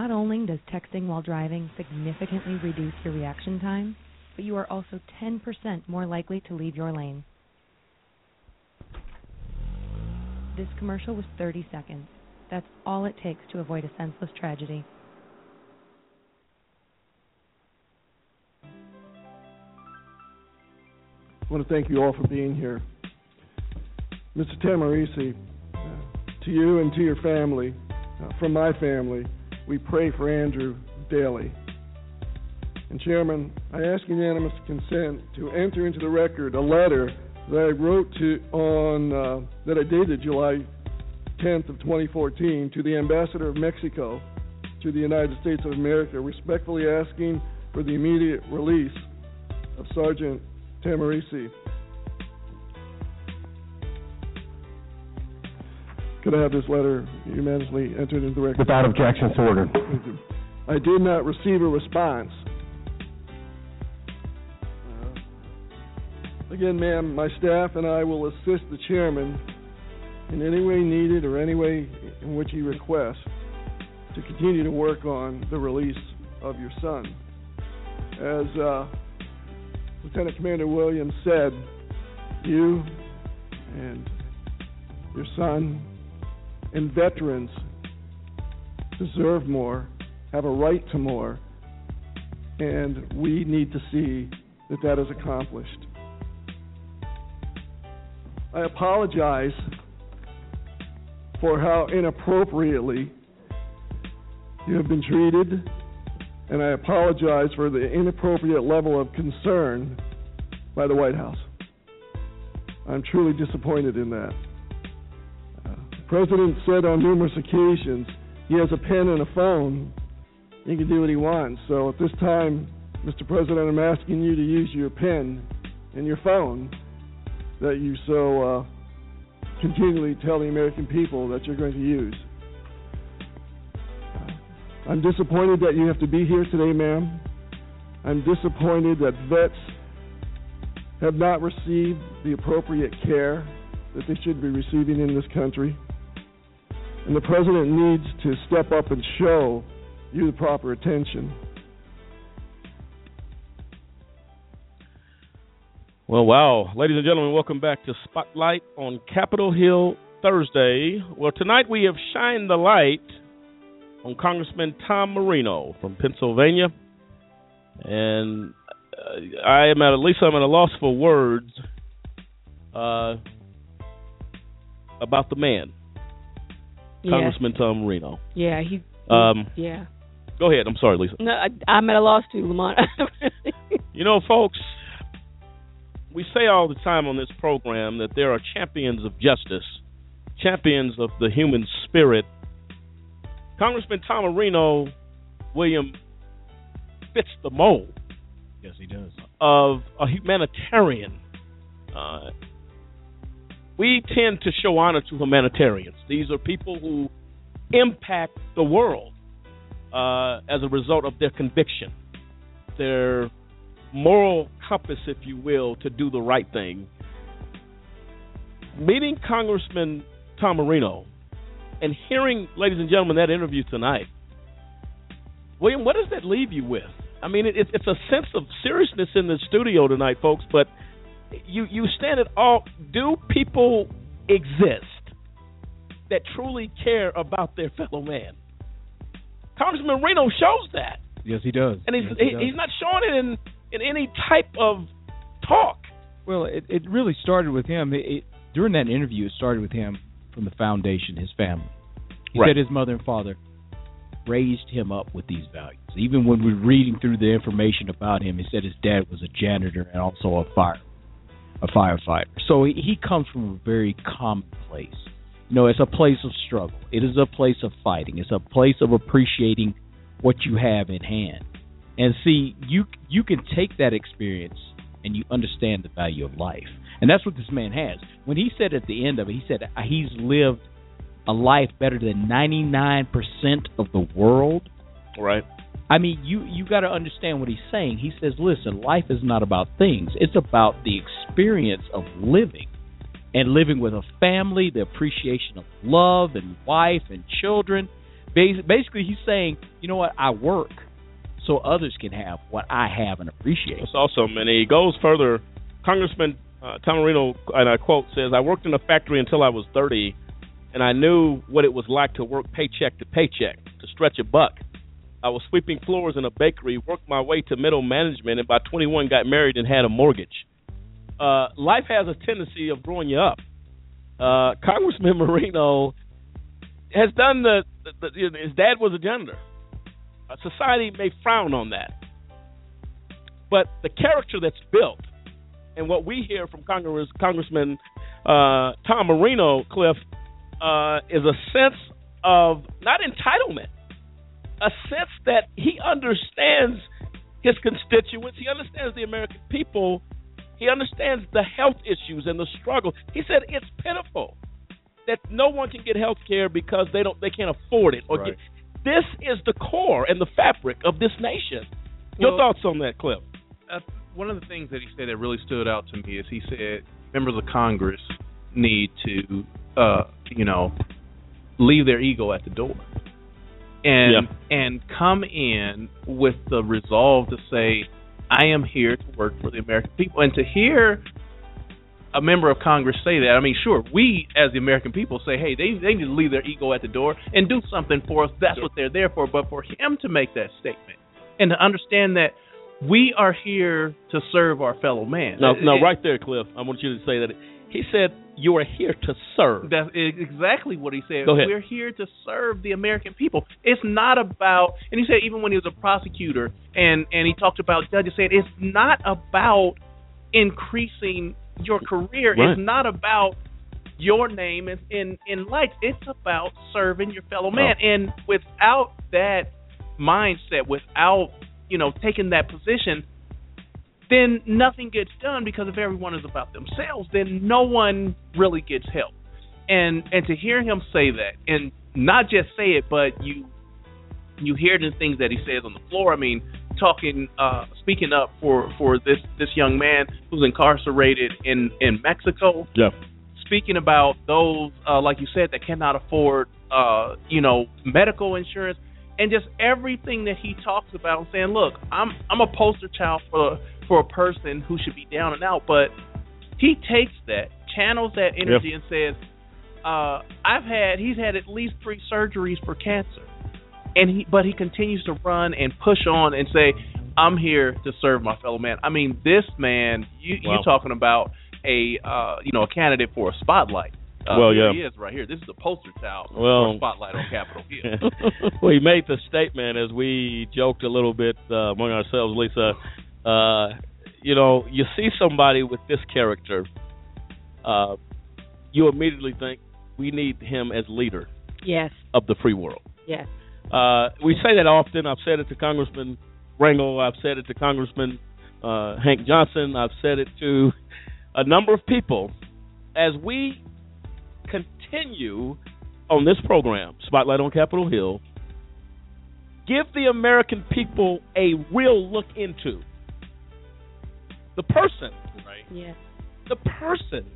Not only does texting while driving significantly reduce your reaction time, but you are also 10% more likely to leave your lane. This commercial was 30 seconds. That's all it takes to avoid a senseless tragedy. I want to thank you all for being here. Mr. Tahmooressi, uh, to you and to your family, uh, from my family, we pray for Andrew daily. And Chairman, I ask unanimous consent to enter into the record a letter that I wrote to on uh, that I dated July 10th of 2014 to the Ambassador of Mexico to the United States of America, respectfully asking for the immediate release of Sergeant Tahmooressi. Could I have this letter unanimously entered into the record? Without objection, so ordered. I did not receive a response. Uh, again, ma'am, my staff and I will assist the chairman in any way needed or any way in which he requests to continue to work on the release of your son. As uh, Lieutenant Commander Williams said, you and your son and veterans deserve more, have a right to more, and we need to see that that is accomplished. I apologize for how inappropriately you have been treated, and I apologize for the inappropriate level of concern by the White House. I'm truly disappointed in that. President said on numerous occasions he has a pen and a phone. He can do what he wants. So at this time, Mr. President, I'm asking you to use your pen and your phone that you so uh, continually tell the American people that you're going to use. I'm disappointed that you have to be here today, ma'am. I'm disappointed that vets have not received the appropriate care that they should be receiving in this country. And the president needs to step up and show you the proper attention. Well, wow. Ladies and gentlemen, welcome back to Spotlight on Capitol Hill Thursday. Well, tonight we have shined the light on Congressman Tom Marino from Pennsylvania. And uh, I am at, at least I'm at a loss for words uh, about the man, Yeah. Congressman Tom Marino. Yeah, he. Um, yeah. Go ahead. I'm sorry, Lisa. No, I, I'm at a loss too, Lamont. [laughs] You know, folks, we say all the time on this program that there are champions of justice, champions of the human spirit. Congressman Tom Marino, William, fits the mold Yes, he does. of a humanitarian. Uh, we tend to show honor to humanitarians. These are people who impact the world uh, as a result of their conviction, their moral compass, if you will, to do the right thing. Meeting Congressman Tom Marino and hearing, ladies and gentlemen, that interview tonight, William, what does that leave you with? I mean, it, it's a sense of seriousness in the studio tonight, folks, but you you stand at all. Do people exist that truly care about their fellow man? Congressman Reno shows that, Yes, he does. and he's Yes, he he, does. he's not showing it in in any type of talk. Well, it, it really started with him. It, it, during that interview, it started with him from the foundation, his family. He Right. said his mother and father raised him up with these values. Even when we're reading through the information about him, he said his dad was a janitor and also a fire, a firefighter. So he, comes from a very common place. You know, it's a place of struggle. It is a place of fighting. It's a place of appreciating what you have in hand. And see, you you can take that experience and you understand the value of life. And that's what this man has. When he said at the end of it, he said uh, he's lived a life better than 99% of the world. Right. I mean, you you got to understand what he's saying. He says, "Listen, life is not about things. It's about the experience of living and living with a family, the appreciation of love and wife and children." Basically, he's saying, "You know what? I work so others can have what I have and appreciate." It's awesome, and he goes further. Congressman uh, Tom Marino, and I quote, says, "I worked in a factory until I was 30, and I knew what it was like to work paycheck to paycheck, to stretch a buck. I was sweeping floors in a bakery, worked my way to middle management, and by 21 got married and had a mortgage. Uh, life has a tendency of growing you up. Uh, Congressman [laughs] Marino has done the, the, the his dad was a janitor. Uh, society may frown on that, but the character that's built, and what we hear from Congress, Congressman uh, Tom Marino, Cliff, uh, is a sense of not entitlement, a sense that he understands his constituents, he understands the American people, he understands the health issues and the struggle. He said it's pitiful that no one can get health care because they don't they can't afford it. Or Right. get, this is the core and the fabric of this nation. Your Well- thoughts on that, Cliff? uh, one of the things that he said that really stood out to me is he said members of Congress need to, uh, you know, leave their ego at the door and and come in with the resolve to say, I am here to work for the American people, and to hear a member of Congress say that. I mean, sure, we as the American people say, hey, they they need to leave their ego at the door and do something for us. That's what they're there for. But for him to make that statement and to understand that we are here to serve our fellow man. No, no, right there, Cliff. I want you to say that. He said you are here to serve. That's exactly what he said. Go ahead. We're here to serve the American people. It's not about, and he said even when he was a prosecutor, and and he talked about judges said it's not about increasing your career. Right. It's not about your name in in, in lights. It's about serving your fellow man. Oh. And without that mindset, without you know taking that position, then nothing gets done because if everyone is about themselves, then no one really gets help. And and to hear him say that, and not just say it, but you you hear the things that he says on the floor. I mean, talking, uh, speaking up for for this this young man who's incarcerated in in Mexico. Yeah. Speaking about those, uh, like you said, that cannot afford, uh, you know, medical insurance, and just everything that he talks about, saying, look, I'm I'm a poster child for for a person who should be down and out, but he takes that, channels that energy, and says, uh, I've had he's had at least three surgeries for cancer, and he but he continues to run and push on and say, I'm here to serve my fellow man. I mean, this man, you Wow. you talking about a uh, you know a candidate for a spotlight. Uh, Well, here yeah. he is right here. This is a poster child Well- a spotlight on Capitol Hill. [laughs] well, he made the statement as we joked a little bit uh, among ourselves, Lisa. Uh, you know, you see somebody with this character, uh, you immediately think we need him as leader Yes. of the free world. Yes. Uh, we say that often. I've said it to Congressman Rangel. I've said it to Congressman uh, Hank Johnson. I've said it to a number of people. As we continue on this program, Spotlight on Capitol Hill, give the American people a real look into the person. Right. Yes. The person.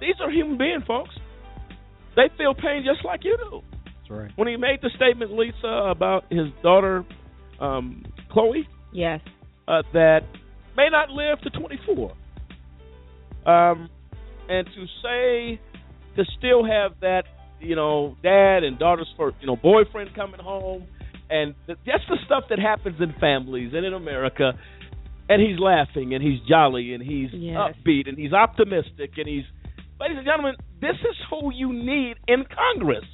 These are human beings, folks. They feel pain just like you do That's right. when he made the statement, Lisa, about his daughter, um, Chloe, Yes. uh, that may not live to 24. Um, and to say to still have that, you know, dad and daughter's first, you know boyfriend coming home, and th- that's the stuff that happens in families and in America. And he's laughing and he's jolly and he's Yes. upbeat and he's optimistic and he's, ladies and gentlemen, this is who you need in Congress,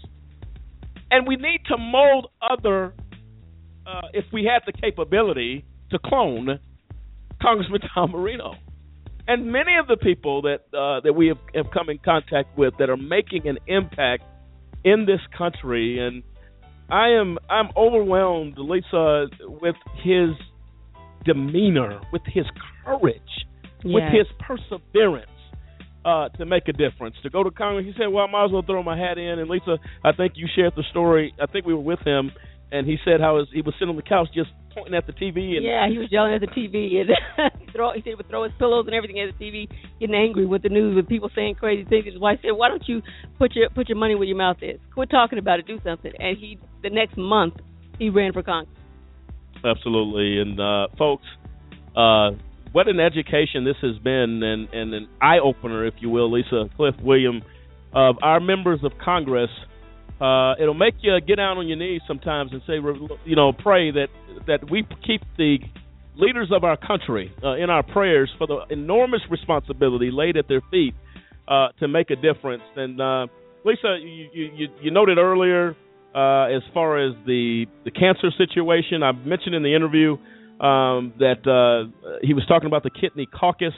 and we need to mold other. Uh, if we had the capability to clone Congressman [laughs] Tom Marino and many of the people that uh, that we have, have come in contact with that are making an impact in this country, and I am I'm overwhelmed, Lisa, with his demeanor, with his courage, with his perseverance. Uh, to make a difference, to go to Congress, he said, "Well, I might as well throw my hat in." And Lisa, I think you shared the story. I think we were with him, and he said how his, he was sitting on the couch just pointing at the TV. And Yeah, he was yelling at the TV and [laughs] throw. He said he would throw his pillows and everything at the TV, getting angry with the news, with people saying crazy things. His wife said, "Why don't you put your put your money where your mouth is? Quit talking about it. Do something." And he, the next month, he ran for Congress. Absolutely, and uh, folks, uh, what an education this has been, and, and an eye opener, if you will, Lisa Cliff William, of our members of Congress. Uh, it'll make you get down on your knees sometimes and say, you know, pray that that we keep the leaders of our country uh, in our prayers for the enormous responsibility laid at their feet uh, to make a difference. And uh, Lisa, you, you you noted earlier uh, as far as the the cancer situation. I mentioned in the interview um, that uh, he was talking about the kidney caucus.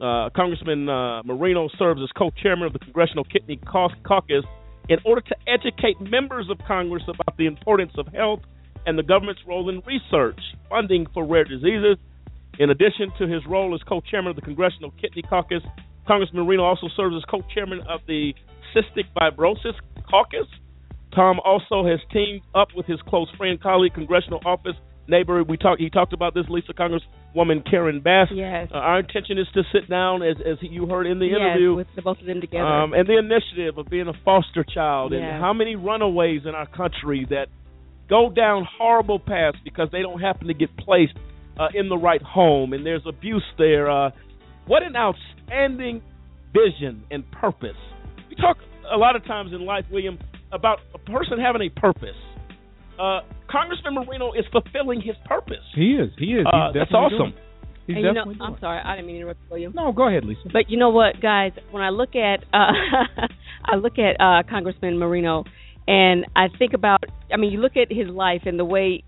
Congressman Marino serves as co-chairman of the Congressional Kidney Caucus in order to educate members of Congress about the importance of health and the government's role in research, funding for rare diseases. In addition to his role as co-chairman of the Congressional Kidney Caucus, Congressman Marino also serves as co-chairman of the Cystic Fibrosis Caucus. Tom also has teamed up with his close friend, colleague, congressional office neighbor. We talked. He talked about this. Lisa Congresswoman Karen Bass. Yes. Uh, our intention is to sit down, as as you heard in the yes, interview, with the both of them together. um, and the initiative of being a foster child, Yes. and how many runaways in our country that go down horrible paths because they don't happen to get placed uh, in the right home, and there's abuse there. Uh, what an outstanding vision and purpose. We talk a lot of times in life, William, about a person having a purpose. Uh, Congressman Marino is fulfilling his purpose. He is. He is. Uh, that's awesome. doing. He's and you know, definitely I'm sorry, I didn't mean to interrupt you, William. No, go ahead, Lisa. But you know what, guys? When I look at uh [laughs] I look at uh Congressman Marino and I think about I mean, you look at his life and the way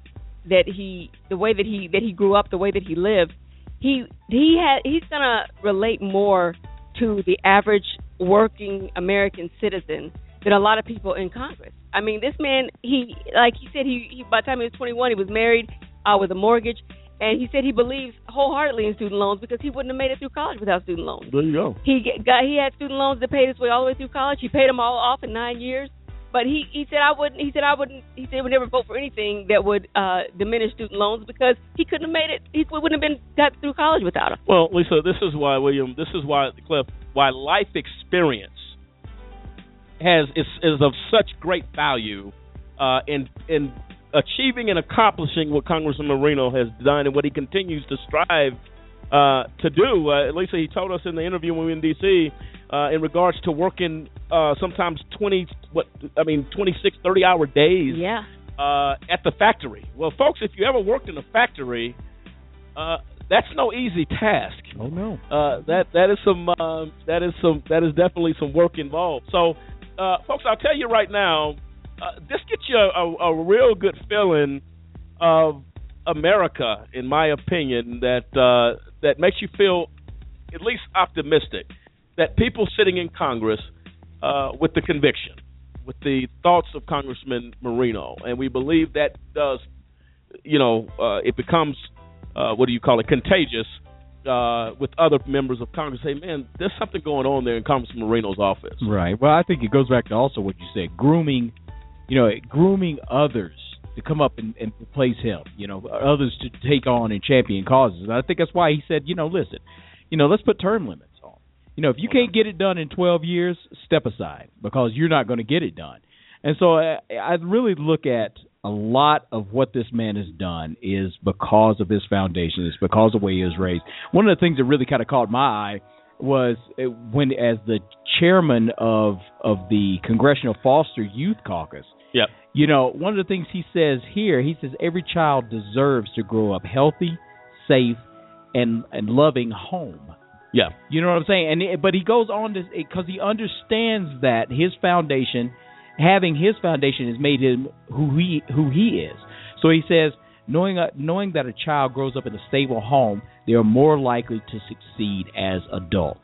that he the way that he that he grew up, the way that he lived, he he had he's going to relate more to the average working American citizen than a lot of people in Congress. I mean, this man, he like he said, he, he by the time he was 21, he was married uh, with a mortgage, and he said he believes wholeheartedly in student loans because he wouldn't have made it through college without student loans. There you go. He got he had student loans that paid his way all the way through college. He paid them all off in nine years. But he he said I wouldn't. He said I wouldn't. He said he would never vote for anything that would uh diminish student loans because he couldn't have made it. He wouldn't have been got through college without them. Well, Lisa, this is why William. This is why Cliff. Why life experience has is is of such great value uh, in in achieving and accomplishing what Congressman Marino has done and what he continues to strive uh, to do. Uh, Lisa, he told us in the interview when we were in D.C. Uh, in regards to working uh, sometimes twenty what I mean twenty six thirty hour days. Yeah. Uh, at the factory. Well, folks, if you ever worked in a factory, uh, that's no easy task. Oh no. Uh, that that is some uh, that is some that is definitely some work involved. So, uh, folks, I'll tell you right now, uh, this gets you a, a, real good feeling of America, in my opinion, that uh, that makes you feel at least optimistic that people sitting in Congress uh, with the conviction, with the thoughts of Congressman Marino, and we believe that does, you know, uh, it becomes uh, what do you call it, contagious uh, with other members of Congress. Say, man, there's something going on there in Congressman Marino's office. Right. Well, I think it goes back to also what you said, grooming, you know, grooming others to come up and, and replace him. You know, others to take on and champion causes. And I think that's why he said, you know, listen, you know, let's put term limits on. You know, if you can't get it done in 12 years, step aside because you're not going to get it done. And so I, I really look at a lot of what this man has done is because of his foundation. It's because of the way he was raised. One of the things that really kind of caught my eye was uh, when, as the chairman of of the Congressional Foster Youth Caucus. Yep. You know, one of the things he says here, he says every child deserves to grow up healthy, safe, and and loving home. Yeah. You know what I'm saying? And it, but he goes on to because he understands that his foundation, having his foundation, has made him who he who he is. So he says, knowing uh, knowing that a child grows up in a stable home, they are more likely to succeed as adults.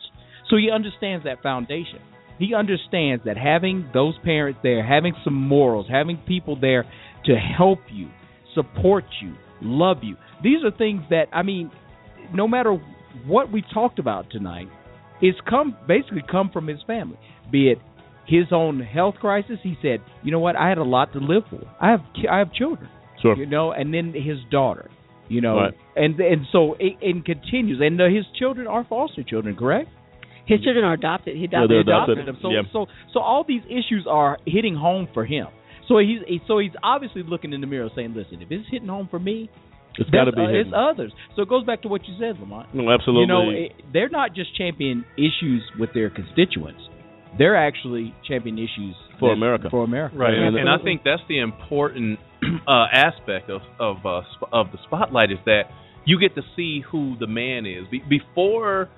So he understands that foundation. He understands that having those parents there, having some morals, having people there to help you, support you, love you. These are things that I mean, no matter what we talked about tonight, it's come basically come from his family. Be it his own health crisis, he said, "You know what? I had a lot to live for. I have I have children, Sure. you know, and then his daughter, you know, Right. and and so it, it continues. And uh, his children are foster children, correct? His children are adopted. He adopted. they're adopted adopted. him. So Yeah. so so all these issues are hitting home for him. So he's so he's obviously looking in the mirror saying, "Listen, if it's hitting home for me, It's got to be uh, it's others." So it goes back to what you said, Lamont. No, absolutely. You know, it, they're not just championing issues with their constituents; they're actually championing issues For that- America. For America, Right, and, And- and I think that's the important [clears throat] uh, aspect of of uh, sp- of the spotlight is that you get to see who the man is Be- before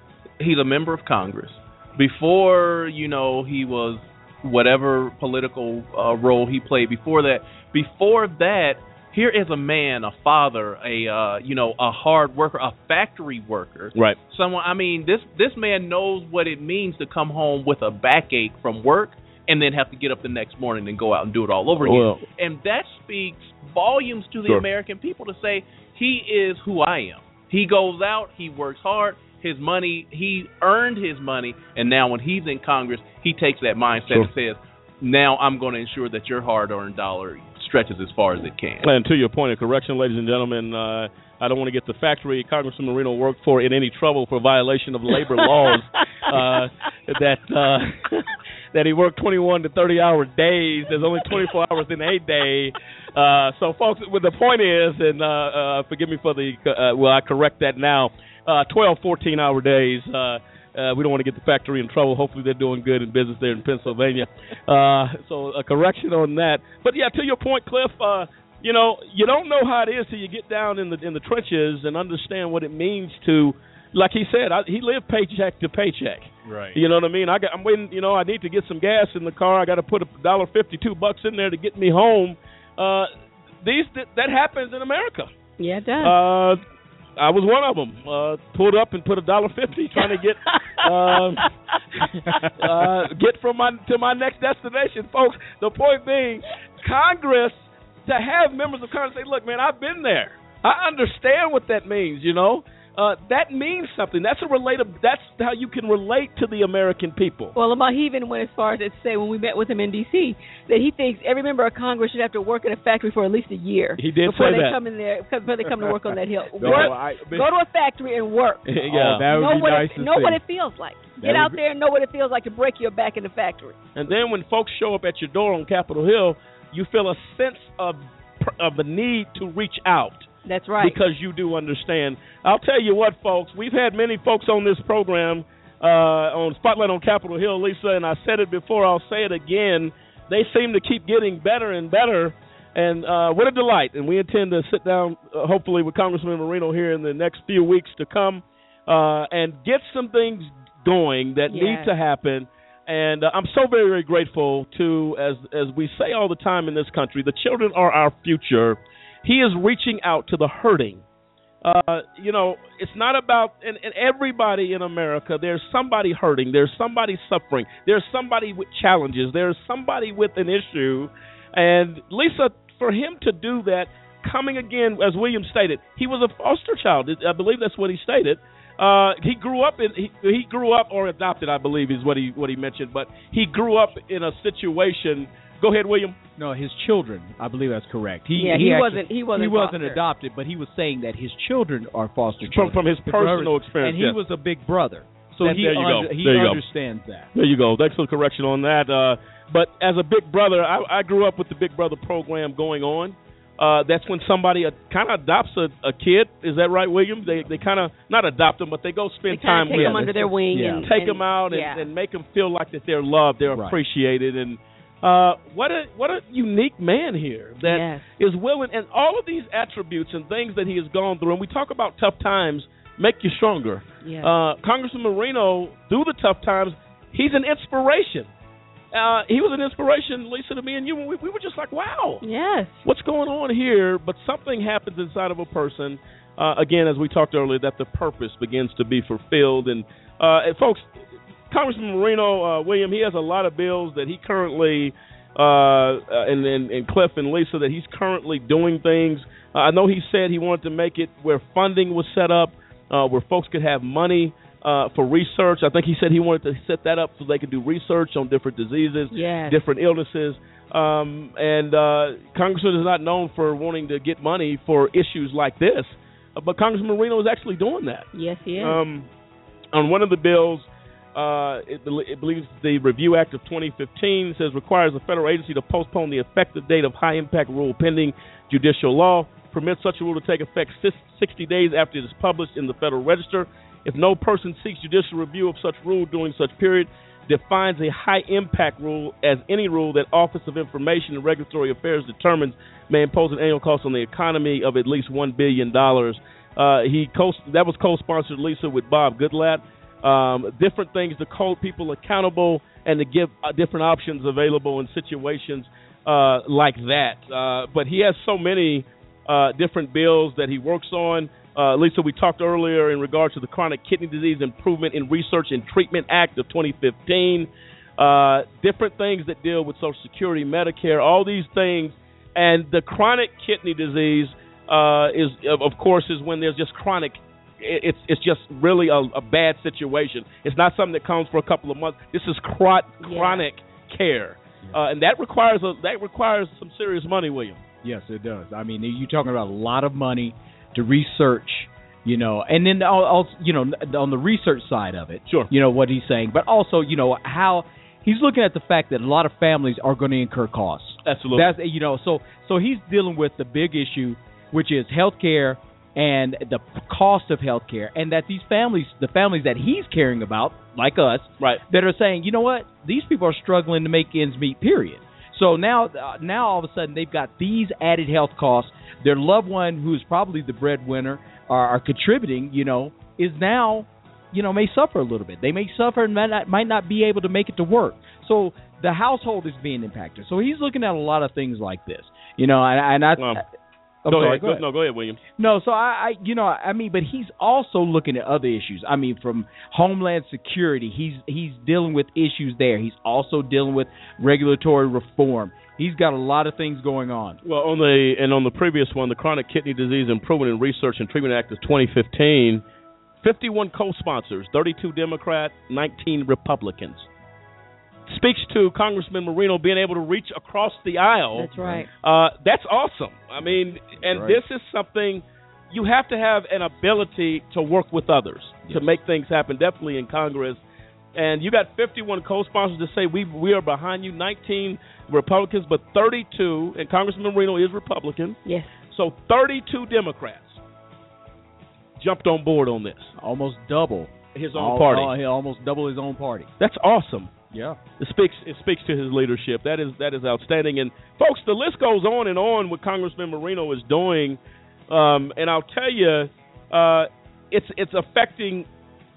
he's a member of Congress, before you know he was whatever political uh, role he played. Before that, before that, here is a man, a father, a uh, you know a hard worker, a factory worker, Right. someone i mean this this man knows what it means to come home with a backache from work and then have to get up the next morning and go out and do it all over again Well- and that speaks volumes to the Sure. american people to say he is who i am he goes out he works hard his money he earned his money and now when he's in congress he takes that mindset Sure. and says now i'm going to ensure that your hard earned dollar stretches as far as it can And to your point of correction, ladies and gentlemen, uh, I don't want to get the factory Congressman Marino worked for in any trouble for violation of labor [laughs] laws. Uh, that uh, [laughs] that he worked 21 to 30 hour days. There's only 24 hours in a day. Uh, so, folks, what the point is, and uh, uh, forgive me for the uh, well, I correct that now. Uh, 12, 14 hour days. Uh, uh, we don't want to get the factory in trouble. Hopefully, they're doing good in business there in Pennsylvania. Uh, so, a correction on that. But yeah, to your point, Cliff. Uh, you know, you don't know how it is till you get down in the in the trenches and understand what it means to, like he said, I, he lived paycheck to paycheck. right. You know what I mean? I got, I'm waiting. You know, I need to get some gas in the car. I got to put a dollar fifty, two bucks in there to get me home. Uh, these that, that happens in America. Yeah, it does. Uh, I was one of them. Uh, pulled up and put a dollar fifty trying to get [laughs] um, uh, get from my to my next destination, folks. The point being, Congress to have members of Congress say, "Look, man, I've been there. I understand what that means." You know, uh, that means something. That's a related. That's how you can relate to the American people. Well, Lamar, he even went as far as to say when we met with him in D.C. that he thinks every member of Congress should have to work in a factory for at least a year He did before say they that. come in there before they come to work on that hill. [laughs] No, I- but- go to a factory and work. [laughs] yeah. Oh, that would know be what nice it, know see. what it feels like. Get would out there and know what it feels like to break your back in the factory. And then when folks show up at your door on Capitol Hill, you feel a sense of of the need to reach out. That's right. Because you do understand. I'll tell you what, folks. We've had many folks on this program uh, on Spotlight on Capitol Hill, Lisa, and I said it before. I'll say it again. They seem to keep getting better and better. And uh, what a delight! And we intend to sit down, uh, hopefully, with Congressman Marino here in the next few weeks to come uh, and get some things going that need to happen. And uh, I'm so very, very grateful to, as as we say all the time in this country, the children are our future. He is reaching out to the hurting. Uh, you know, it's not about and, and everybody in America. There's somebody hurting. There's somebody suffering. There's somebody with challenges. There's somebody with an issue. And Lisa, for him to do that, coming again, as William stated, he was a foster child. I believe that's what he stated. Uh, he grew up in he, he grew up or adopted, I believe, is what he what he mentioned. But he grew up in a situation. Go ahead, William. No, his children. I believe that's correct. He, Yeah, he, he actually- wasn't- he wasn't He wasn't foster. adopted, but he was saying that his children are foster From- children from his personal experience, and he yes. was a big brother. So That- he there you go. under- he There you go. understands that. There you go. Thanks for the correction on that. Uh, but as a big brother, I, I grew up with the Big Brother program going on. Uh, that's when somebody uh, kind of adopts a, a kid. Is that right, William? They they kind of not adopt them, but they go spend They time take with them them. under their wing Yeah. and- take and- them out and, yeah. and make them feel like that they're loved, they're Right. appreciated, and uh, what a what a unique man here that is Yes. willing, and all of these attributes and things that he has gone through. And we talk about tough times make you stronger. Yes. Uh, Congressman Marino, through the tough times, he's an inspiration. Uh, he was an inspiration, Lisa, to me and you. We, we were just like, wow, Yes. what's going on here? But something happens inside of a person. Uh, again, as we talked earlier, that the purpose begins to be fulfilled. And, uh, and folks, Congressman Marino, uh, William, he has a lot of bills that he currently, uh, uh, and, and and Cliff and Lisa, that he's currently doing things. Uh, I know he said he wanted to make it where funding was set up, uh, where folks could have money uh, for research. I think he said he wanted to set that up so they could do research on different diseases, Yes. different illnesses. Um, and uh, Congressman is not known for wanting to get money for issues like this, uh, but Congressman Marino is actually doing that. Yes, he is. Um, on one of the bills, uh, it, it believes the Review Act of 2015 says requires a federal agency to postpone the effective date of high impact rule pending judicial law. Permits such a rule to take effect 60 days after it is published in the Federal Register. If no person seeks judicial review of such rule during such period, defines a high impact rule as any rule that Office of Information and Regulatory Affairs determines may impose an annual cost on the economy of at least one billion dollars. Uh, he co- that was co-sponsored Lisa with Bob Goodlatte. Um, different things to hold people accountable and to give uh, different options available in situations uh, like that. Uh, but he has so many uh, different bills that he works on. Uh, Lisa, we talked earlier in regards to the Chronic Kidney Disease Improvement in Research and Treatment Act of 2015. Uh, different things that deal with Social Security, Medicare, all these things, and the chronic kidney disease is, of course, is when there's just chronic. It- It's it's just really a, a bad situation. It's not something that comes for a couple of months. This is chro- chronic care, uh, and that requires a that requires some serious money, William. Yes, it does. I mean, you're talking about a lot of money to research, you know, and then also, you know, on the research side of it, sure, you know what he's saying, but also, you know, how he's looking at the fact that a lot of families are going to incur costs. Absolutely. That's you know, so so he's dealing with the big issue, which is health care and the cost of health care, and that these families, the families that he's caring about, like us, right, that are saying, you know what, these people are struggling to make ends meet. Period. So now, uh, now all of a sudden they've got these added health costs. Their loved one, who is probably the breadwinner, are, are contributing. You know, is now, you know, may suffer a little bit. They may suffer and might not, might not be able to make it to work. So the household is being impacted. So he's looking at a lot of things like this. You know, and, and I. Um, I'm go, sorry, ahead. go ahead. No, go ahead, William. No, so I, I, you know, I mean, but he's also looking at other issues. I mean, from Homeland Security, he's he's dealing with issues there. He's also dealing with regulatory reform. He's got a lot of things going on. Well, on the and on the previous one, the Chronic Kidney Disease Improvement and Research and Treatment Act of 2015, 51 co-sponsors, 32 Democrat, 19 Republicans. Speaks to Congressman Marino being able to reach across the aisle. That's right. Uh, that's awesome. I mean, and right. this is something you have to have an ability to work with others to make things happen. Definitely in Congress. And you got 51 co-sponsors to say we we are behind you. 19 Republicans, but 32, and Congressman Marino is Republican. Yes. So 32 Democrats jumped on board on this. Almost double his own Al- party. al- he almost double his own party. That's awesome. Yeah. It speaks it speaks to his leadership. That is that is outstanding. And folks, the list goes on and on what Congressman Marino is doing. Um, and I'll tell you, uh, it's it's affecting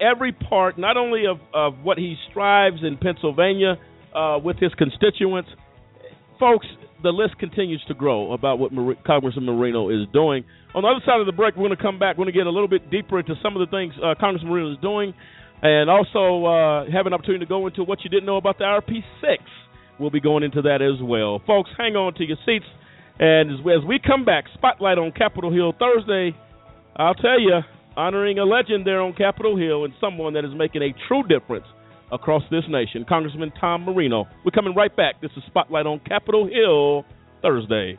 every part, not only of, of what he strives in Pennsylvania uh, with his constituents. Folks, the list continues to grow about what Mar- Congressman Marino is doing. On the other side of the break, we're going to come back. We're going to get a little bit deeper into some of the things uh, Congressman Marino is doing, and also uh, have an opportunity to go into what you didn't know about the IRP6. We'll be going into that as well. Folks, hang on to your seats. And as, as we come back, Spotlight on Capitol Hill Thursday, I'll tell you, honoring a legend there on Capitol Hill and someone that is making a true difference across this nation, Congressman Tom Marino. We're coming right back. This is Spotlight on Capitol Hill Thursday.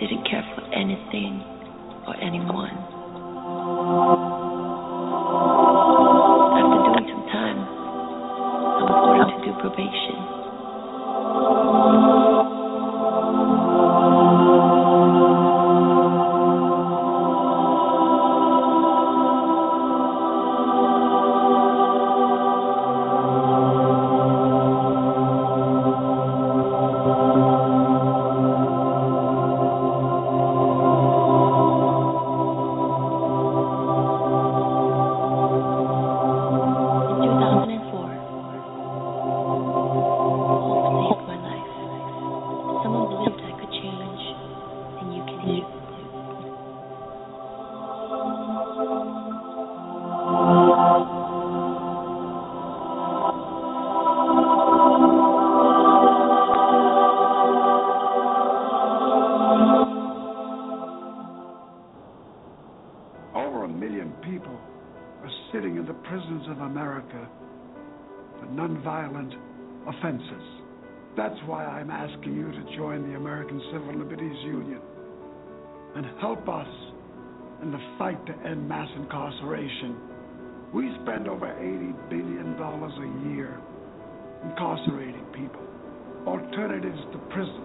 Didn't care for anything or anyone. Incarcerating people. Alternatives to prison,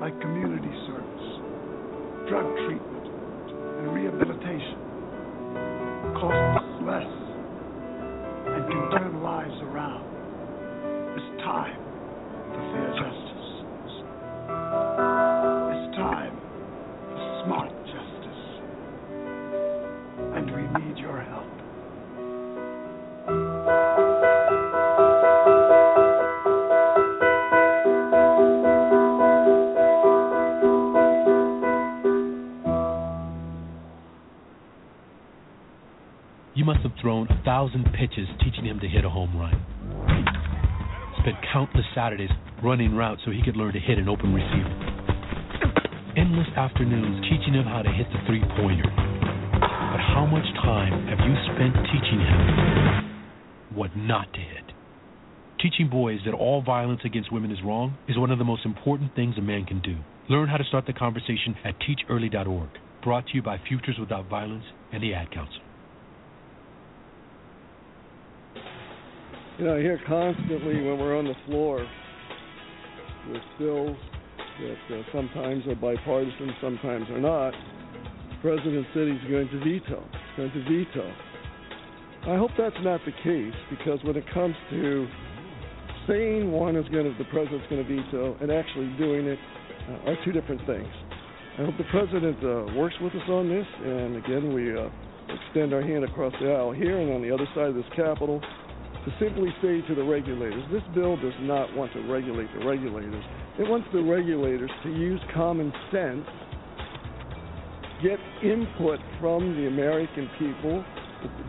like community service, drug treatment, and rehabilitation cost less and can turn lives around. It's time for fair justice. Thousand pitches teaching him to hit a home run. Spent countless Saturdays running routes so he could learn to hit an open receiver. Endless afternoons teaching him how to hit the three pointer. But how much time have you spent teaching him what not to hit? Teaching boys that all violence against women is wrong is one of the most important things a man can do. Learn how to start the conversation at teachearly.org. Brought to you by Futures Without Violence and the Ad Council. You know, I hear constantly when we're on the floor with bills that uh, sometimes are bipartisan, sometimes are not. President said he's going to veto. He's going to veto. I hope that's not the case because when it comes to saying one is going to, the president's going to veto and actually doing it uh, are two different things. I hope the president uh, works with us on this, and again, we uh, extend our hand across the aisle here and on the other side of this Capitol to simply say to the regulators, this bill does not want to regulate the regulators. It wants the regulators to use common sense, get input from the American people,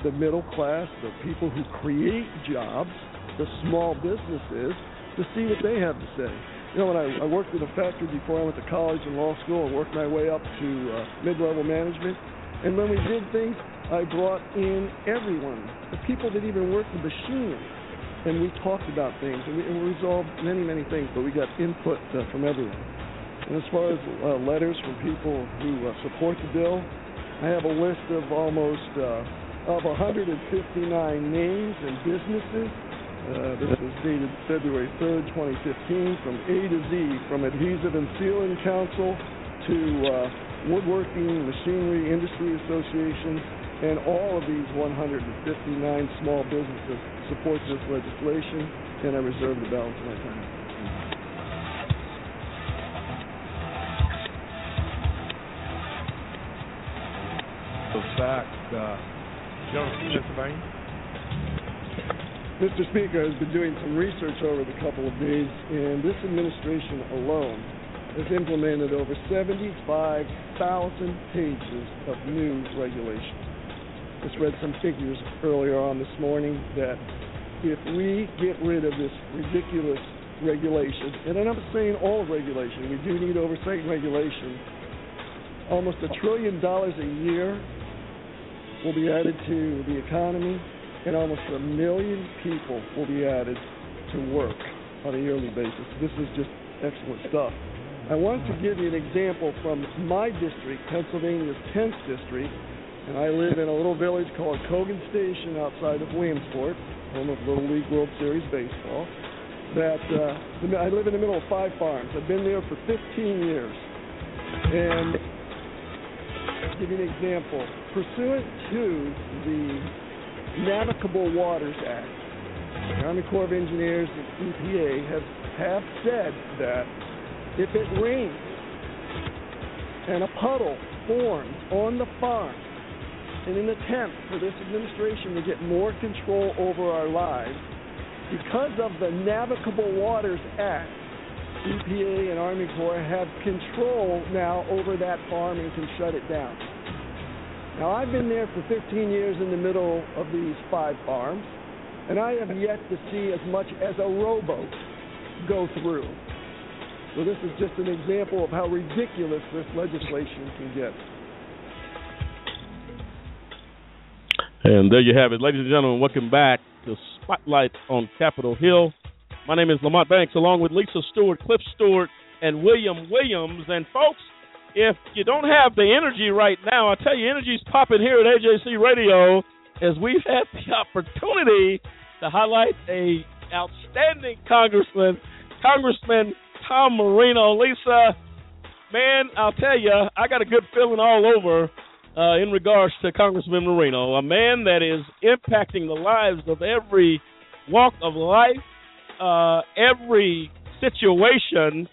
the, middle class, the people who create jobs, the small businesses, to see what they have to say. You know, when I, I worked at a factory before I went to college and law school and worked my way up to uh, mid-level management, and when we did things, I brought in everyone, the people that even worked the machine, and we talked about things, and we, and we resolved many, many things, but we got input uh, from everyone. And as far as uh, letters from people who uh, support the bill, I have a list of almost uh, of 159 names and businesses. Uh, this was dated February 3rd, 2015, from A to Z, from Adhesive and Sealant Council to uh, Woodworking Machinery Industry Association, and all of these 159 small businesses support this legislation, and I reserve the balance of my time. Those facts, uh, Pennsylvania. Mr. Speaker has been doing some research over the couple of days, and this administration alone has implemented over 75,000 pages of new regulations. Just read some figures earlier on this morning that if we get rid of this ridiculous regulation, and I'm not saying all regulation, we do need oversight and regulation, almost a trillion dollars a year will be added to the economy, and almost a million people will be added to work on a yearly basis. This is just excellent stuff. I want to give you an example from my district, Pennsylvania's 10th district, and I live in a little village called Cogan Station outside of Williamsport, home of Little League World Series baseball. That uh, I live in the middle of five farms. I've been there for 15 years, and I'll give you an example. Pursuant to the Navigable Waters Act, the Army Corps of Engineers and EPA have have said that if it rains and a puddle forms on the farm in an attempt for this administration to get more control over our lives, because of the Navigable Waters Act, EPA and Army Corps have control now over that farm and can shut it down. Now, I've been there for 15 years in the middle of these five farms, and I have yet to see as much as a rowboat go through. So this is just an example of how ridiculous this legislation can get. And there you have it, ladies and gentlemen. Welcome back to Spotlight on Capitol Hill. My name is Lamont Banks, along with Lisa Stewart, Cliff Stewart, and William Williams. And folks, if you don't have the energy right now, I tell you, energy's popping here at AJC Radio as we've had the [laughs] opportunity to highlight a outstanding congressman, Congressman Tom Marino. Lisa, man, I'll tell you, I got a good feeling all over uh, in regards to Congressman Marino, a man that is impacting the lives of every walk of life, uh, every situation.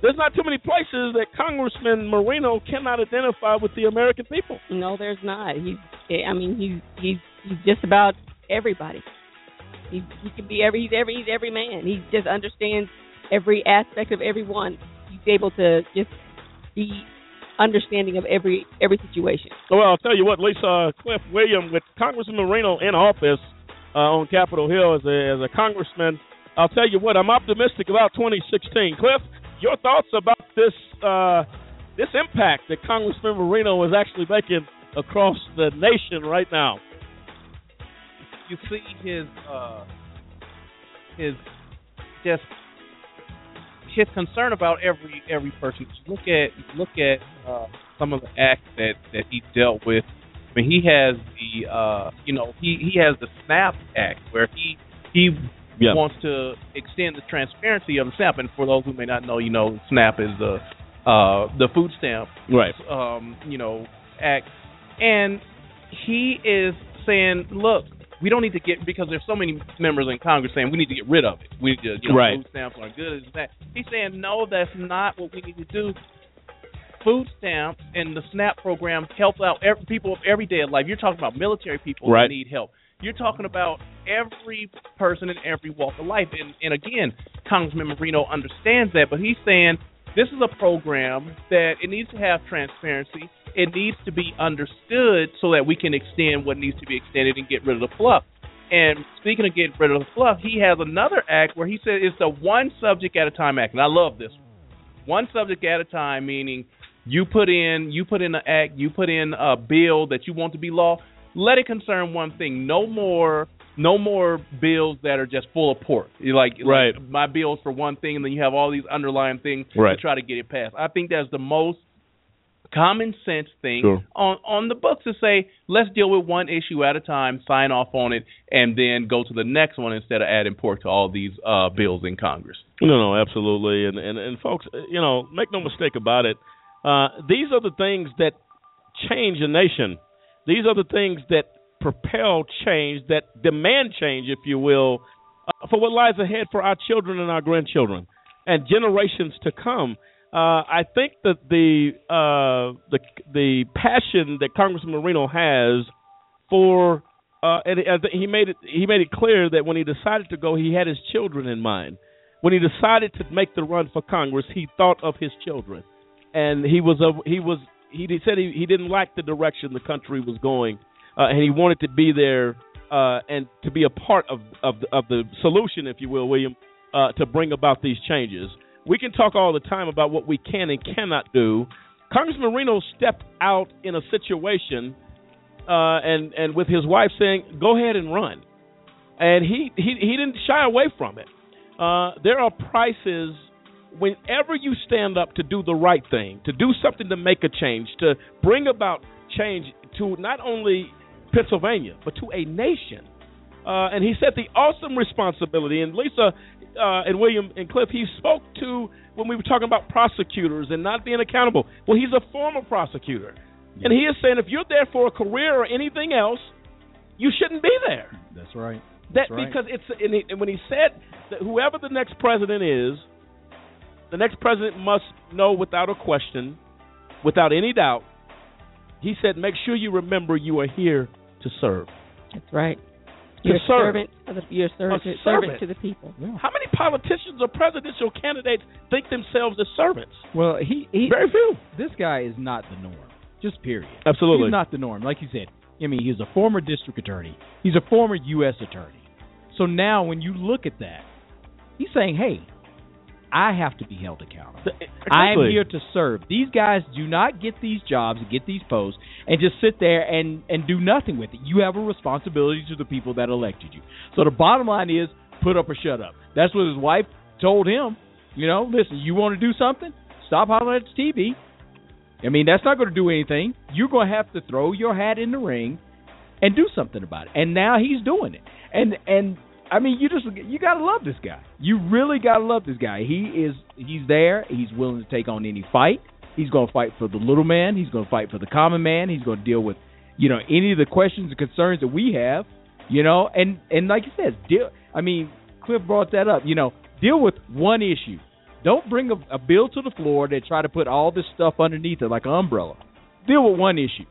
There's not too many places that Congressman Marino cannot identify with the American people. No, there's not. He's. I mean, he's he's he's just about everybody. He he can be every he's every he's every man. He just understands every aspect of everyone. He's able to just be understanding of every every situation. Well, I'll tell you what, Lisa Cliff William with Congressman Marino in office uh, on Capitol Hill as a as a congressman. I'll tell you what, I'm optimistic about 2016. Cliff, your thoughts about this uh, this impact that Congressman Marino is actually making across the nation right now? You see his uh, his just his concern about every every person. Look at look at uh, some of the acts that that he dealt with. I mean, he has the uh, you know he he has the SNAP Act where he he yeah. wants to extend the transparency of the SNAP. And for those who may not know, you know, SNAP is the uh, the food stamp right um, you know act, and he is saying, look, we don't need to get because there's so many members in Congress saying we need to get rid of it. We need to, you know, Right. food stamps aren't good. That. He's saying no, that's not what we need to do. Food stamps and the SNAP program help out every, people of everyday life. You're talking about military people Right. that need help. You're talking about every person in every walk of life. And, and again, Congressman Marino understands that, but he's saying this is a program that it needs to have transparency. It needs to be understood so that we can extend what needs to be extended and get rid of the fluff. And speaking of getting rid of the fluff, he has another act where he said it's a one subject at a time act, and I love this one. One subject at a time, meaning you put in you put in an act, you put in a bill that you want to be law. Let it concern one thing. No more no more bills that are just full of pork. You like Right. like my bills for one thing, and then you have all these underlying things Right. to try to get it passed. I think that's the most common sense thing Sure. on on the books to say let's deal with one issue at a time, sign off on it, and then go to the next one instead of adding pork to all these uh, bills in Congress. No, no, absolutely. And and and folks, uh, you know, make no mistake about it. Uh, these are the things that change a nation. These are the things that propel change, that demand change, if you will, uh, for what lies ahead for our children and our grandchildren and generations to come. Uh, I think that the uh, the the passion that Congressman Marino has for uh, and uh, he made it he made it clear that when he decided to go, he had his children in mind. When he decided to make the run for Congress, he thought of his children, and he was a he was he said he, he didn't like the direction the country was going, uh, and he wanted to be there uh, and to be a part of of the, of the solution, if you will, William, uh, to bring about these changes. We can talk all the time about what we can and cannot do. Congressman Marino stepped out in a situation uh, and and with his wife saying, "Go ahead and run," and he he he didn't shy away from it. Uh, there are prices whenever you stand up to do the right thing, to do something to make a change, to bring about change to not only Pennsylvania but to a nation. Uh, and he said the awesome responsibility. And Lisa uh, and William and Cliff, he spoke to when we were talking about prosecutors and not being accountable. Well, he's a former prosecutor, and he is saying if you're there for a career or anything else, you shouldn't be there. That's right. That That's right. because it's and, he, and when he said that whoever the next president is, the next president must know without a question, without any doubt. He said, "Make sure you remember you are here to serve." That's right. To You're a servant. Of the, you're a servant, A servant servant. to the people. How many politicians or presidential candidates think themselves as servants? Well, he, he very few. This guy is not the norm. Just period. Absolutely. He's not the norm. Like you said, I mean, he's a former district attorney. He's a former U.S. attorney. So now, when you look at that, he's saying, "Hey, I have to be held accountable. I am here to serve. These guys do not get these jobs and get these posts and just sit there and and do nothing with it. You have a responsibility to the people that elected you. So the bottom line is, put up or shut up. That's what his wife told him. You know, listen, you want to do something? Stop hollering at the TV. I mean, that's not going to do anything. You're going to have to throw your hat in the ring and do something about it. And now he's doing it. And and I mean, you just you got to love this guy. You really got to love this guy. He is he's there. He's willing to take on any fight. He's to fight for the little man. He's to fight for the common man. He's to deal with you know any of the questions and concerns that we have. You know, and and like you said, deal. I mean, Cliff brought that up. You know, deal with one issue. Don't bring a, a bill to the floor that try to put all this stuff underneath it like an umbrella. Deal with one issue,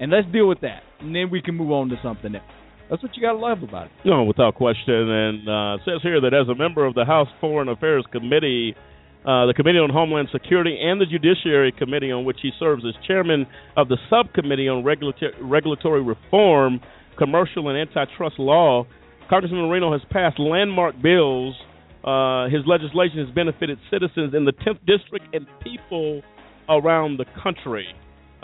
and let's deal with that, and then we can move on to something else. That's what you got to love about it. No, without question. And uh, says here that as a member of the House Foreign Affairs Committee, uh, the Committee on Homeland Security, and the Judiciary Committee, on which he serves as chairman of the Subcommittee on Regulatory, Regulatory Reform, Commercial and Antitrust Law, Congressman Marino has passed landmark bills. Uh, his legislation has benefited citizens in the 10th District and people around the country.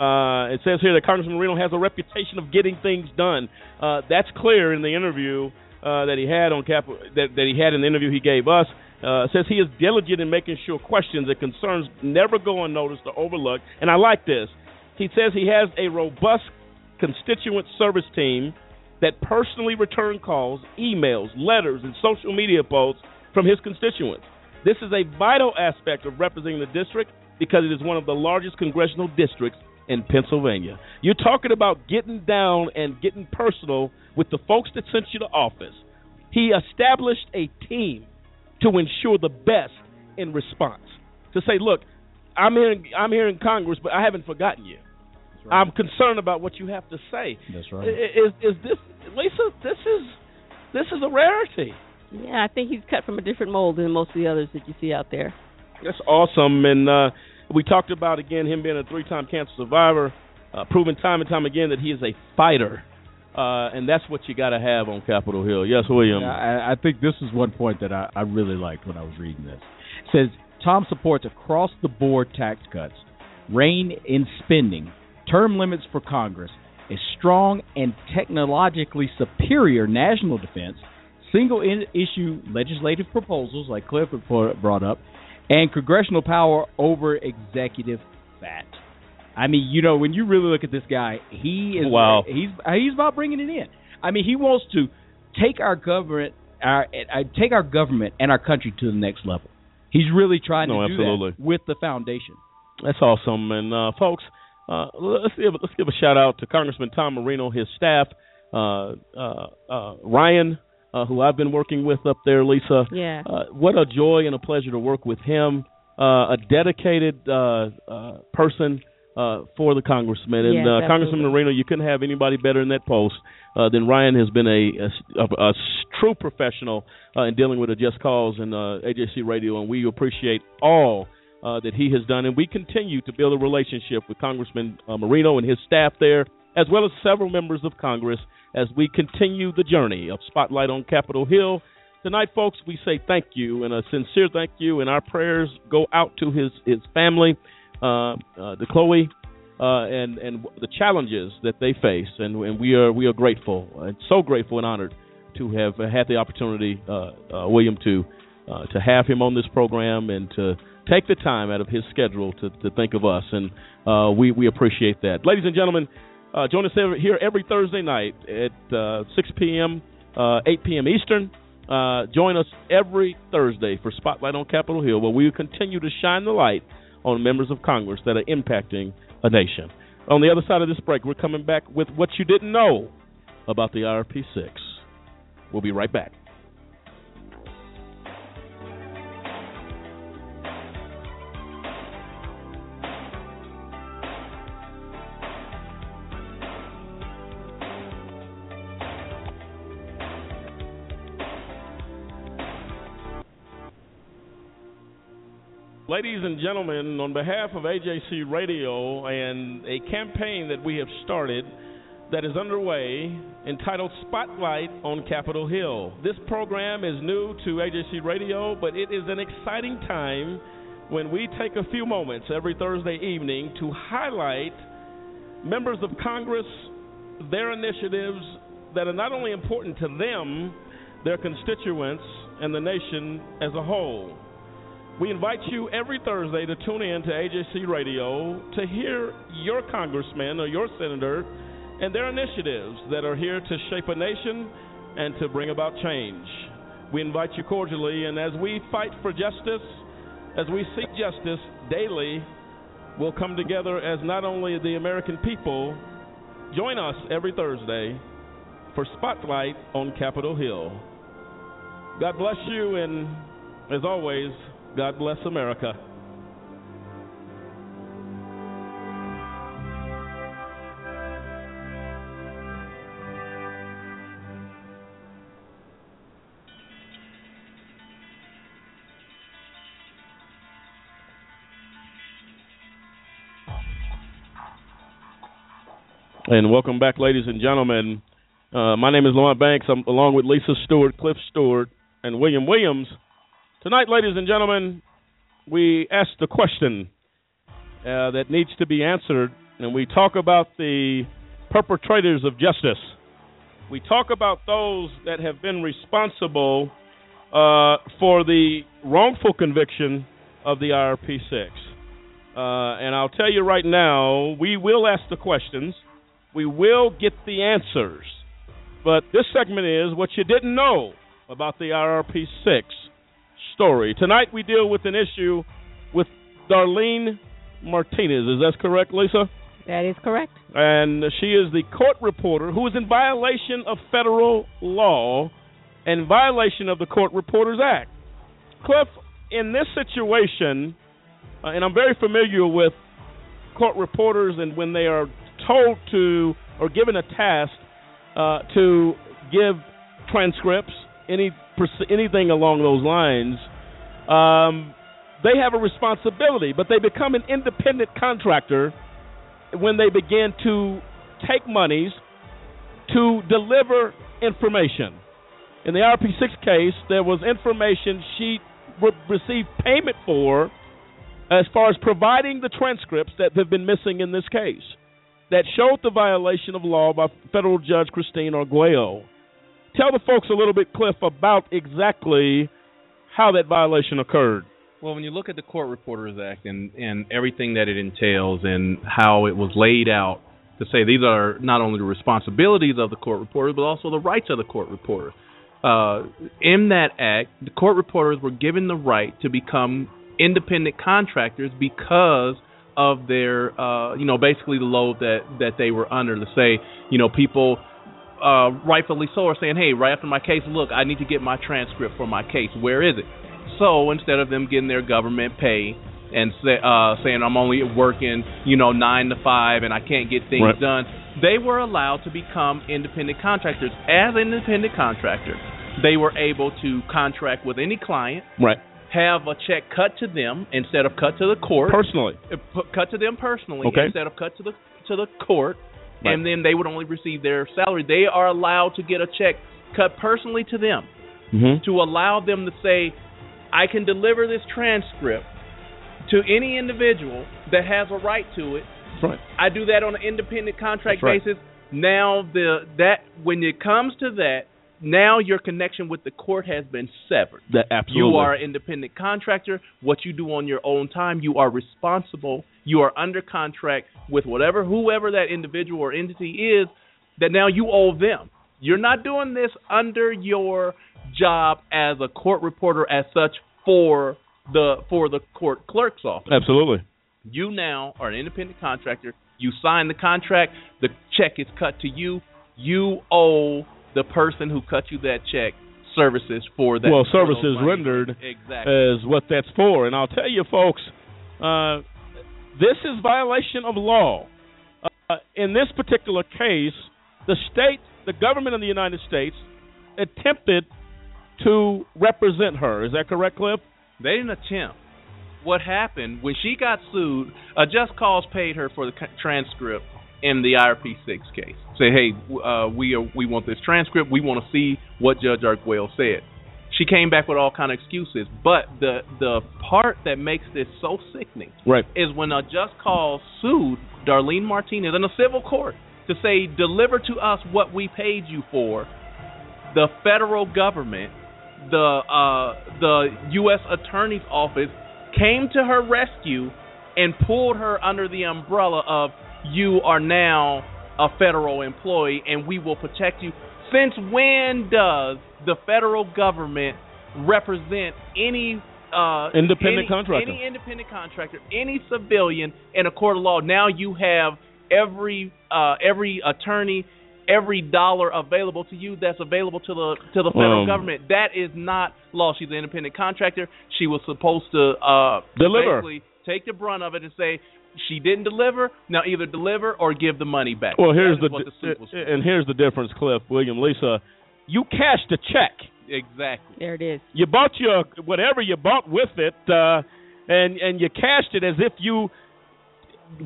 Uh, it says here that Congressman Marino has a reputation of getting things done. Uh, that's clear in the interview uh, that he had on Cap that, that he had in the interview he gave us. Uh, says he is diligent in making sure questions and concerns never go unnoticed or overlooked. And I like this. He says he has a robust constituent service team that personally return calls, emails, letters, and social media posts from his constituents. This is a vital aspect of representing the district because it is one of the largest congressional districts in Pennsylvania. You're talking about getting down and getting personal with the folks that sent you to office. He established a team to ensure the best in response. To say, look, I'm here, in, I'm here in Congress, but I haven't forgotten you. I'm concerned about what you have to say. That's right. Is, is this, Lisa? This is this is a rarity. Yeah, I think he's cut from a different mold than most of the others that you see out there. That's awesome. And uh, we talked about again him being a three-time cancer survivor, uh, proving time and time again that he is a fighter, uh, and that's what you got to have on Capitol Hill. Yes, William. I, I think this is one point that I, I really liked when I was reading this. It says Tom supports across the board tax cuts, rein in spending, term limits for Congress, a strong and technologically superior national defense, single in- issue legislative proposals like Cliff report- brought up, and congressional power over executive fat. I mean, you know, when you really look at this guy, he is Wow. he's he's about bringing it in. I mean, he wants to take our government our uh, take our government and our country to the next level. He's really trying No, to do absolutely. that with the foundation. That's awesome, and uh, folks, uh, let's give let's give a shout out to Congressman Tom Marino, his staff, uh, uh, uh, Ryan, uh, who I've been working with up there, Lisa. Yeah. Uh, what a joy and a pleasure to work with him. Uh, a dedicated uh, uh, person uh, for the congressman, and Yes, uh, Congressman Marino, you couldn't have anybody better in that post uh, than Ryan. Has been a, a, a, a true professional uh, in dealing with a just cause and uh, AJC Radio, and we appreciate all uh, that he has done, and we continue to build a relationship with Congressman uh, Marino and his staff there, as well as several members of Congress, as we continue the journey of Spotlight on Capitol Hill. Tonight, folks, we say thank you and a sincere thank you, and our prayers go out to his his family, uh, uh, to Chloe, uh, and and the challenges that they face, and, and we are we are grateful and so grateful and honored to have had the opportunity, uh, uh, William, to uh, to have him on this program and to take the time out of his schedule to, to think of us, and we we appreciate that, ladies and gentlemen. Uh, join us here every Thursday night at uh, 6 p.m., uh, 8 p.m. Eastern. Uh, join us every Thursday for Spotlight on Capitol Hill, where we continue to shine the light on members of Congress that are impacting a nation. On the other side of this break, we're coming back with what you didn't know about the IRP 6. We'll be right back. Ladies and gentlemen, on behalf of AJC Radio and a campaign that we have started that is underway entitled Spotlight on Capitol Hill. This program is new to AJC Radio, but it is an exciting time when we take a few moments every Thursday evening to highlight members of Congress, their initiatives that are not only important to them, their constituents, and the nation as a whole. We invite you every Thursday to tune in to AJC Radio to hear your congressman or your senator and their initiatives that are here to shape a nation and to bring about change. We invite you cordially, and as we fight for justice, as we seek justice daily, we'll come together as not only the American people. Join us every Thursday for Spotlight on Capitol Hill. God bless you, and as always, God bless America. And welcome back, ladies and gentlemen. Uh, my name is Lamont Banks. I'm along with Lisa Stewart, Cliff Stewart, and William Williams. Tonight, ladies and gentlemen, we ask the question uh, that needs to be answered, and we talk about the perpetrators of justice. We talk about those that have been responsible uh, for the wrongful conviction of the IRP 6. Uh, and I'll tell you right now, we will ask the questions, we will get the answers. But this segment is what you didn't know about the IRP 6 story. Tonight we deal with an issue with Darlene Martinez. Is that correct, Lisa? That is correct. And she is the court reporter who is in violation of federal law and violation of the Court Reporters Act. Cliff, in this situation, uh, and I'm very familiar with court reporters and when they are told to or given a task uh, to give transcripts any anything along those lines, um, they have a responsibility, but they become an independent contractor when they begin to take monies to deliver information. In the IRP6 case, there was information she re- received payment for as far as providing the transcripts that have been missing in this case that showed the violation of law by federal judge Christine Arguello tell the folks a little bit, Cliff, about exactly how that violation occurred. Well, when you look at the Court Reporters Act and, and everything that it entails and how it was laid out to say these are not only the responsibilities of the court reporters, but also the rights of the court reporters. Uh, in that act, the court reporters were given the right to become independent contractors because of their, uh, you know, basically the load that that they were under. To say, you know, people uh, rightfully so are saying, hey, right after my case, look, I need to get my transcript for my case. Where is it? So instead of them getting their government pay and say, uh, saying I'm only working, you know, nine to five and I can't get things Right. done, they were allowed to become independent contractors. As an independent contractor, they were able to contract with any client, Right. have a check cut to them instead of cut to the court, Personally. uh, cut to them personally Okay. instead of cut to the to the court, Right. and then they would only receive their salary. They are allowed to get a check cut personally to them Mm-hmm. to allow them to say, I can deliver this transcript to any individual that has a right to it right. I do that on an independent contract right. basis. Now the that when it comes to that, now your connection with the court has been severed. That absolutely. You are an independent contractor. What you do on your own time, you are responsible. You are under contract with whatever, whoever that individual or entity is, that now you owe them. You're not doing this under your job as a court reporter as such for the for the court clerk's office. Absolutely. You now are an independent contractor. You sign the contract. The check is cut to you. You owe the person who cut you that check services for that. well, services rendered Exactly. is what that's for. And I'll tell you, folks, uh, this is violation of law. Uh, in this particular case, the state, the government of the United States, attempted to represent her. Is that correct, Cliff? They didn't attempt. What happened when she got sued? A just cause paid her for the transcript in the IRP six case. Say, hey, uh, we are, we want this transcript. We want to see what Judge Arguello said. She came back with all kind of excuses, but the the part that makes this so sickening Right. is when a just cause sued Darlene Martinez in a civil court to say, deliver to us what we paid you for. The federal government, the uh, the U.S. Attorney's Office came to her rescue and pulled her under the umbrella of you are now a federal employee and we will protect you. Since when does the federal government represent any uh, Independent any- contractor. any independent contractor, any civilian in a court of law? Now you have every uh, every attorney, every dollar available to you that's available to the to the federal Um, government. That is not law. She's an independent contractor. She was supposed to uh, Deliver. take the brunt of it and say she didn't deliver. Now either deliver or give the money back. Well, here's the, what the suit and here's the difference, Cliff, William, Lisa. You cashed a check. Exactly. There it is. You bought your whatever you bought with it, uh, and and you cashed it as if you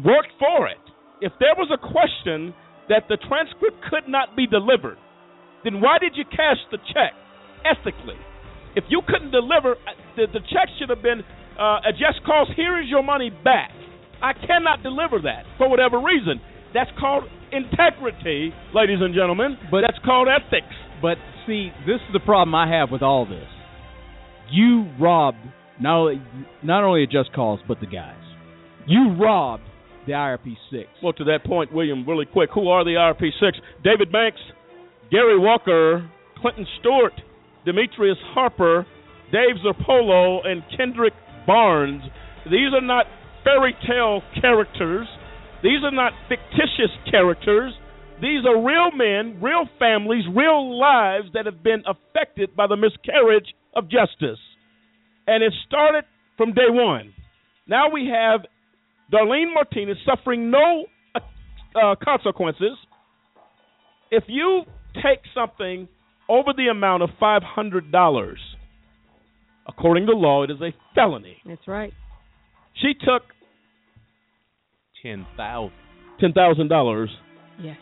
worked for it. If there was a question that the transcript could not be delivered, then why did you cash the check ethically? If you couldn't deliver, uh, the, the check should have been uh, a just cause. Here is your money back. I cannot deliver that for whatever reason. That's called integrity, ladies and gentlemen. But that's called ethics. But see, this is the problem I have with all this. You robbed not only not only a just cause, but the guys. You robbed the IRP six. Well, to that point, William, really quick, who are the IRP six? David Banks, Gary Walker, Clinton Stewart, Demetrius Harper, Dave Zirpolo, and Kendrick Barnes. These are not fairy tale characters. These are not fictitious characters. These are real men, real families, real lives that have been affected by the miscarriage of justice. And it started from day one. Now we have Darlene Martinez suffering no uh, uh, consequences. If you take something over the amount of $500, according to law, it is a felony. That's right. She took Ten thousand. $10,000. Yes.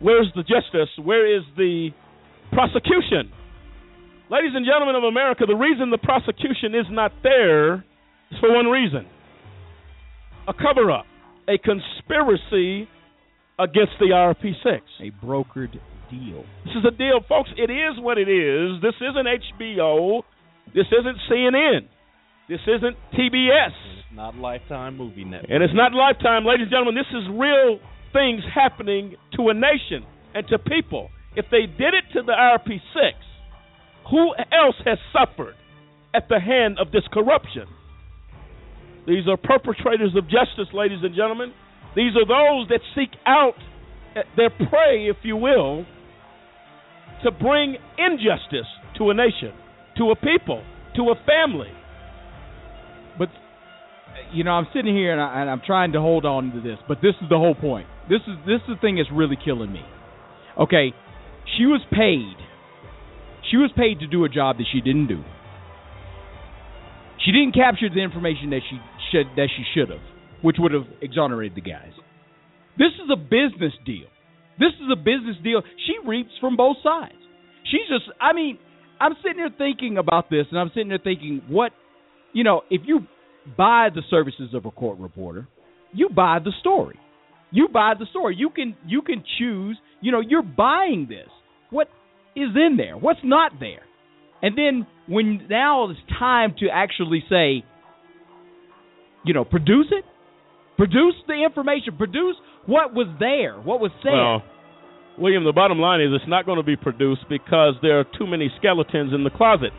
Where's the justice? Where is the prosecution? Ladies and gentlemen of America, the reason the prosecution is not there is for one reason a cover up, a conspiracy against the IRP 6. A brokered deal. This is a deal, folks. It is what it is. This isn't HBO. This isn't CNN. This isn't TBS. And It's not Lifetime Movie Network. And it's not Lifetime, ladies and gentlemen. This is real things happening to a nation and to people. If they did it to the IRP 6, who else has suffered at the hand of this corruption? These are perpetrators of justice, ladies and gentlemen. These are those that seek out their prey, if you will, to bring injustice to a nation, to a people, to a family. But you know, I'm sitting here and, I, I'm trying to hold on to this, but this is the whole point. This is this is the thing that's really killing me. Okay, she was paid. She was paid to do a job that she didn't do. She didn't capture the information that she should that she should have, which would have exonerated the guys. This is a business deal. This is a business deal. She reaps from both sides. She's just I mean, I'm sitting here thinking about this and I'm sitting there thinking what you know, if you buy the services of a court reporter, you buy the story. You buy the story. You can you can choose. You know, you're buying this. What is in there? What's not there? And then when now it's time to actually say, you know, produce it, produce the information, produce what was there, what was said. Well, William, the bottom line is it's not going to be produced because there are too many skeletons in the closet.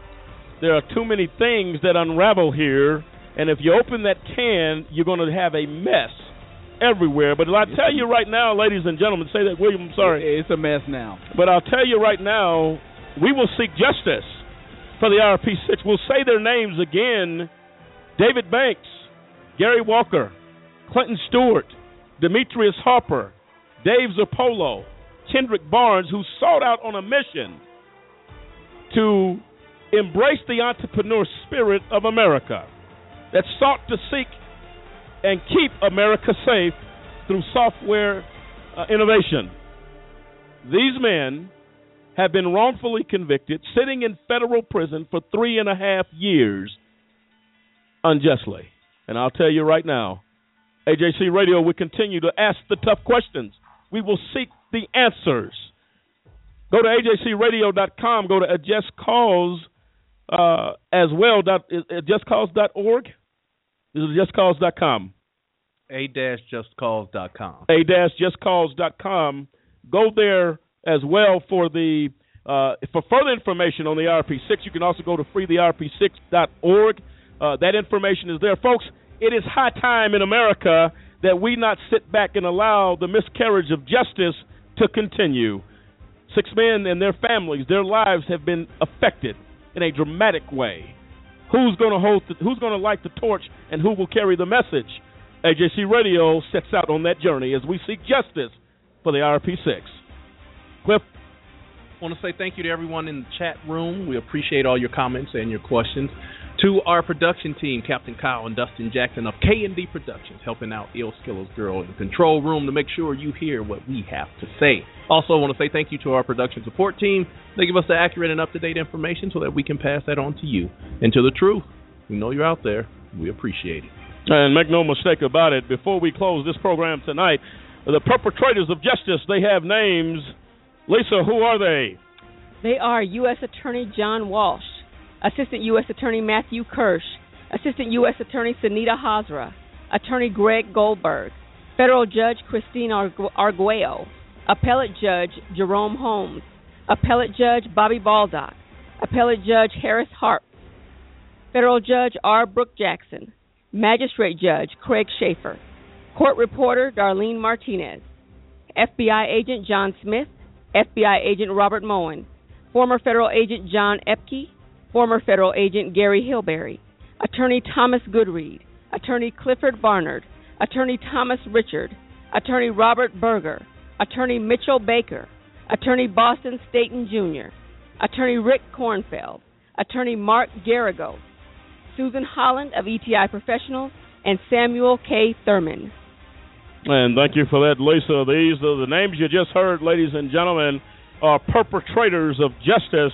There are too many things that unravel here, and if you open that can, you're going to have a mess everywhere. But I tell you right now, ladies and gentlemen, say that William, I'm sorry. It's a mess now. But I'll tell you right now, we will seek justice for the IRP6. We'll say their names again David Banks, Gary Walker, Clinton Stewart, Demetrius Harper, Dave Zirpolo, Kendrick Barnes, who sought out on a mission to embrace the entrepreneur spirit of America, that sought to seek and keep America safe through software uh, innovation. These men have been wrongfully convicted, sitting in federal prison for three and a half years unjustly. And I'll tell you right now, AJC Radio will continue to ask the tough questions. We will seek the answers. Go to ajcradio.com. Go to a just cause uh, as well. Dot, justcause.org. This is justcause.com. A dash justcause.com. A dash justcause.com. Go there as well for the uh, for further information on the IRP6. You can also go to freetheirp6.org. Uh, that information is there, folks. It is high time in America that we not sit back and allow the miscarriage of justice to continue. Six men and their families, their lives have been affected in a dramatic way. Who's going to hold? The, who's going to light the torch, and who will carry the message? AJC Radio sets out on that journey as we seek justice for the IRP6. Cliff. I want to say thank you to everyone in the chat room. We appreciate all your comments and your questions. To our production team, Captain Kyle and Dustin Jackson of K&D Productions, helping out Il Skiller's girl in the control room to make sure you hear what we have to say. Also, I want to say thank you to our production support team. They give us the accurate and up-to-date information so that we can pass that on to you. And to the truth, we know you're out there. We appreciate it. And make no mistake about it, before we close this program tonight, the perpetrators of justice, they have names. Lisa, who are they? They are U.S. Attorney John Walsh, Assistant U.S. Attorney Matthew Kirsch, Assistant U.S. Attorney Sunita Hazra, Attorney Greg Goldberg, Federal Judge Christine Arguello, Appellate Judge Jerome Holmes, Appellate Judge Bobby Baldock, Appellate Judge Harris Hartz, Federal Judge R. Brooke Jackson, Magistrate Judge Craig Shaffer, Court Reporter Darlene Martinez, FBI Agent John Smith, FBI Agent Robert Moen, former Federal Agent John Epke, former Federal Agent Gary Hillberry, Attorney Thomas Goodread, Attorney Clifford Barnard, Attorney Thomas Richard, Attorney Robert Berger, Attorney Mitchell Baker, Attorney Boston Stanton Jr., Attorney Rick Kornfeld, Attorney Mark Garrigo, Susan Holland of ETI Professionals, and Samuel K. Thurman. And thank you for that, Lisa. These are the names you just heard, ladies and gentlemen, are perpetrators of justice.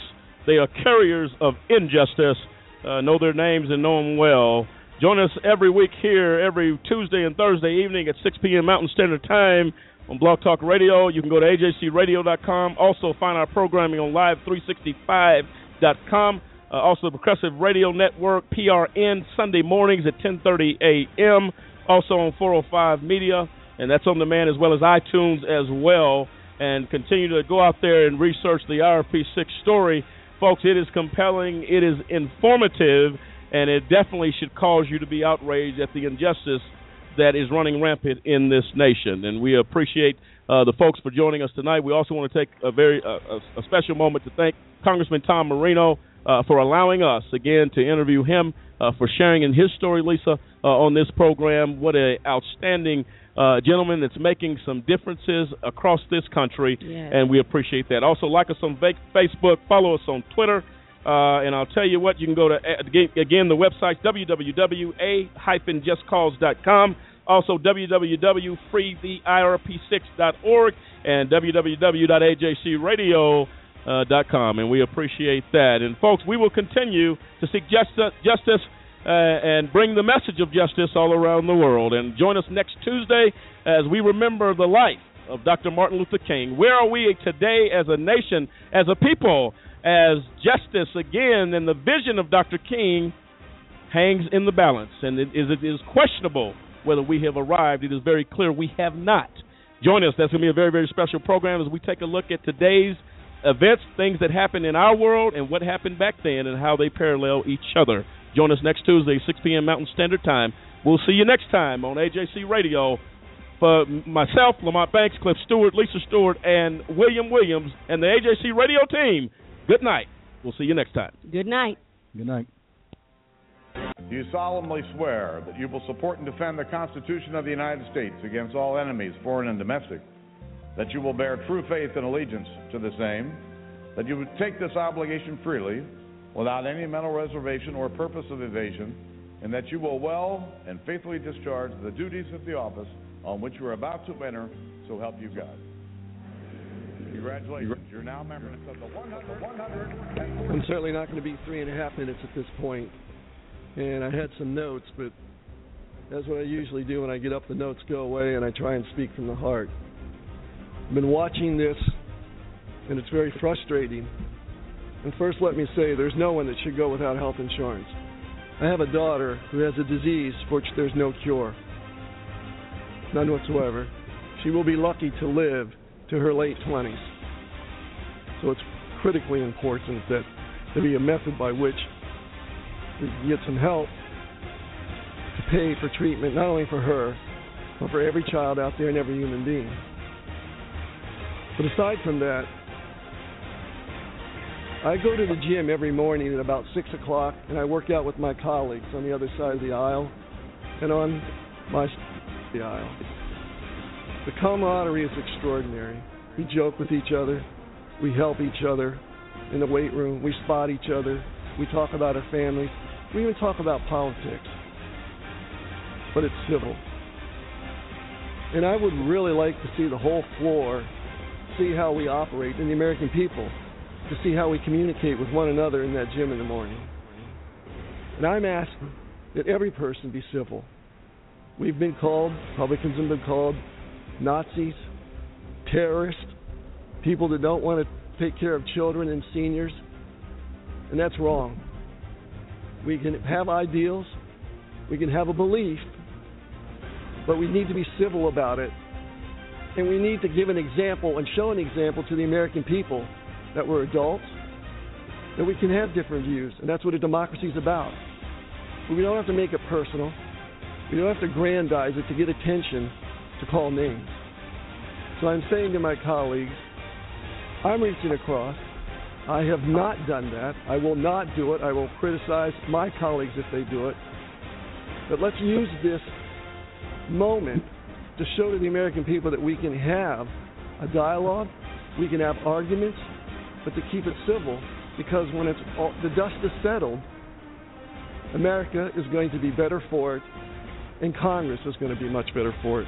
They are carriers of injustice. Uh, know their names and know them well. Join us every week here, every Tuesday and Thursday evening at 6 p.m. Mountain Standard Time on Blog Talk Radio. You can go to ajcradio.com. Also, find our programming on live365.com. Uh, also, the Progressive Radio Network, PRN, Sunday mornings at 10:30 a.m. Also on 405 Media, and that's on demand as well as iTunes as well. And continue to go out there and research the IRP6 story, folks. It is compelling, it is informative, and it definitely should cause you to be outraged at the injustice that is running rampant in this nation. And we appreciate uh, the folks for joining us tonight. We also want to take a very uh, a special moment to thank Congressman Tom Marino uh, for allowing us again to interview him, uh, for sharing in his story, Lisa, uh, on this program. What an outstanding uh, gentleman that's making some differences across this country, Yes. and we appreciate that. Also, like us on Facebook, follow us on Twitter. Uh, and I'll tell you what, you can go to, uh, again, the website, www.a-justcause.com. Also, www.freetheirp6.org and www.ajcradio.com uh, and we appreciate that. And folks, we will continue to seek justice uh, and bring the message of justice all around the world. And join us next Tuesday as we remember the life of Dr. Martin Luther King. Where are we today as a nation, as a people, as justice again and the vision of Dr. King hangs in the balance? And it is, it is questionable whether we have arrived. It is very clear we have not. Join us. That's going to be a very, very special program as we take a look at today's events, things that happened in our world, and what happened back then, and how they parallel each other. Join us next Tuesday, 6 p.m. Mountain Standard Time. We'll see you next time on AJC Radio. For myself, Lamont Banks, Cliff Stewart, Lisa Stewart, and William Williams, and the AJC Radio team, good night. We'll see you next time. Good night. Good night. Do you solemnly swear that you will support and defend the Constitution of the United States against all enemies, foreign and domestic? That you will bear true faith and allegiance to the same? That you would take this obligation freely, without any mental reservation or purpose of evasion? And that you will well and faithfully discharge the duties of the office on which you are about to enter, so help you God. Congratulations. You're now members of the 100. 100 I'm certainly not going to be three and a half minutes at this. And I had some notes, but that's what I usually do when I get up. The notes go away, and I try and speak from the heart. I've been watching this, and it's very frustrating. And first, let me say there's no one that should go without health insurance. I have a daughter who has a disease for which there's no cure. None whatsoever. She will be lucky to live to her late 20s. So it's critically important that there be a method by which we can get some help to pay for treatment, not only for her, but for every child out there and every human being. But aside from that, I go to the gym every morning at about 6 o'clock and I work out with my colleagues on the other side of the aisle and on my side of the aisle. The camaraderie is extraordinary. We joke with each other, we help each other in the weight room, we spot each other, we talk about our families, we even talk about politics. But it's civil. And I would really like to see the whole floor see how we operate in the American people to see how we communicate with one another in that gym in the morning. And I'm asking that every person be civil. We've been called, Republicans have been called Nazis, terrorists, people that don't want to take care of children and seniors, and that's wrong. We can have ideals, we can have a belief, but we need to be civil about it. And we need to give an example and show an example to the American people that we're adults, that we can have different views, and that's what a democracy is about. But we don't have to make it personal. We don't have to grandize it to get attention to call names. So I'm saying to my colleagues, I'm reaching across. I have not done that. I will not do it. I will criticize my colleagues if they do it. But let's use this moment to show to the American people that we can have a dialogue, we can have arguments, but to keep it civil because when it's all, the dust is settled, America is going to be better for it, and Congress is going to be much better for it.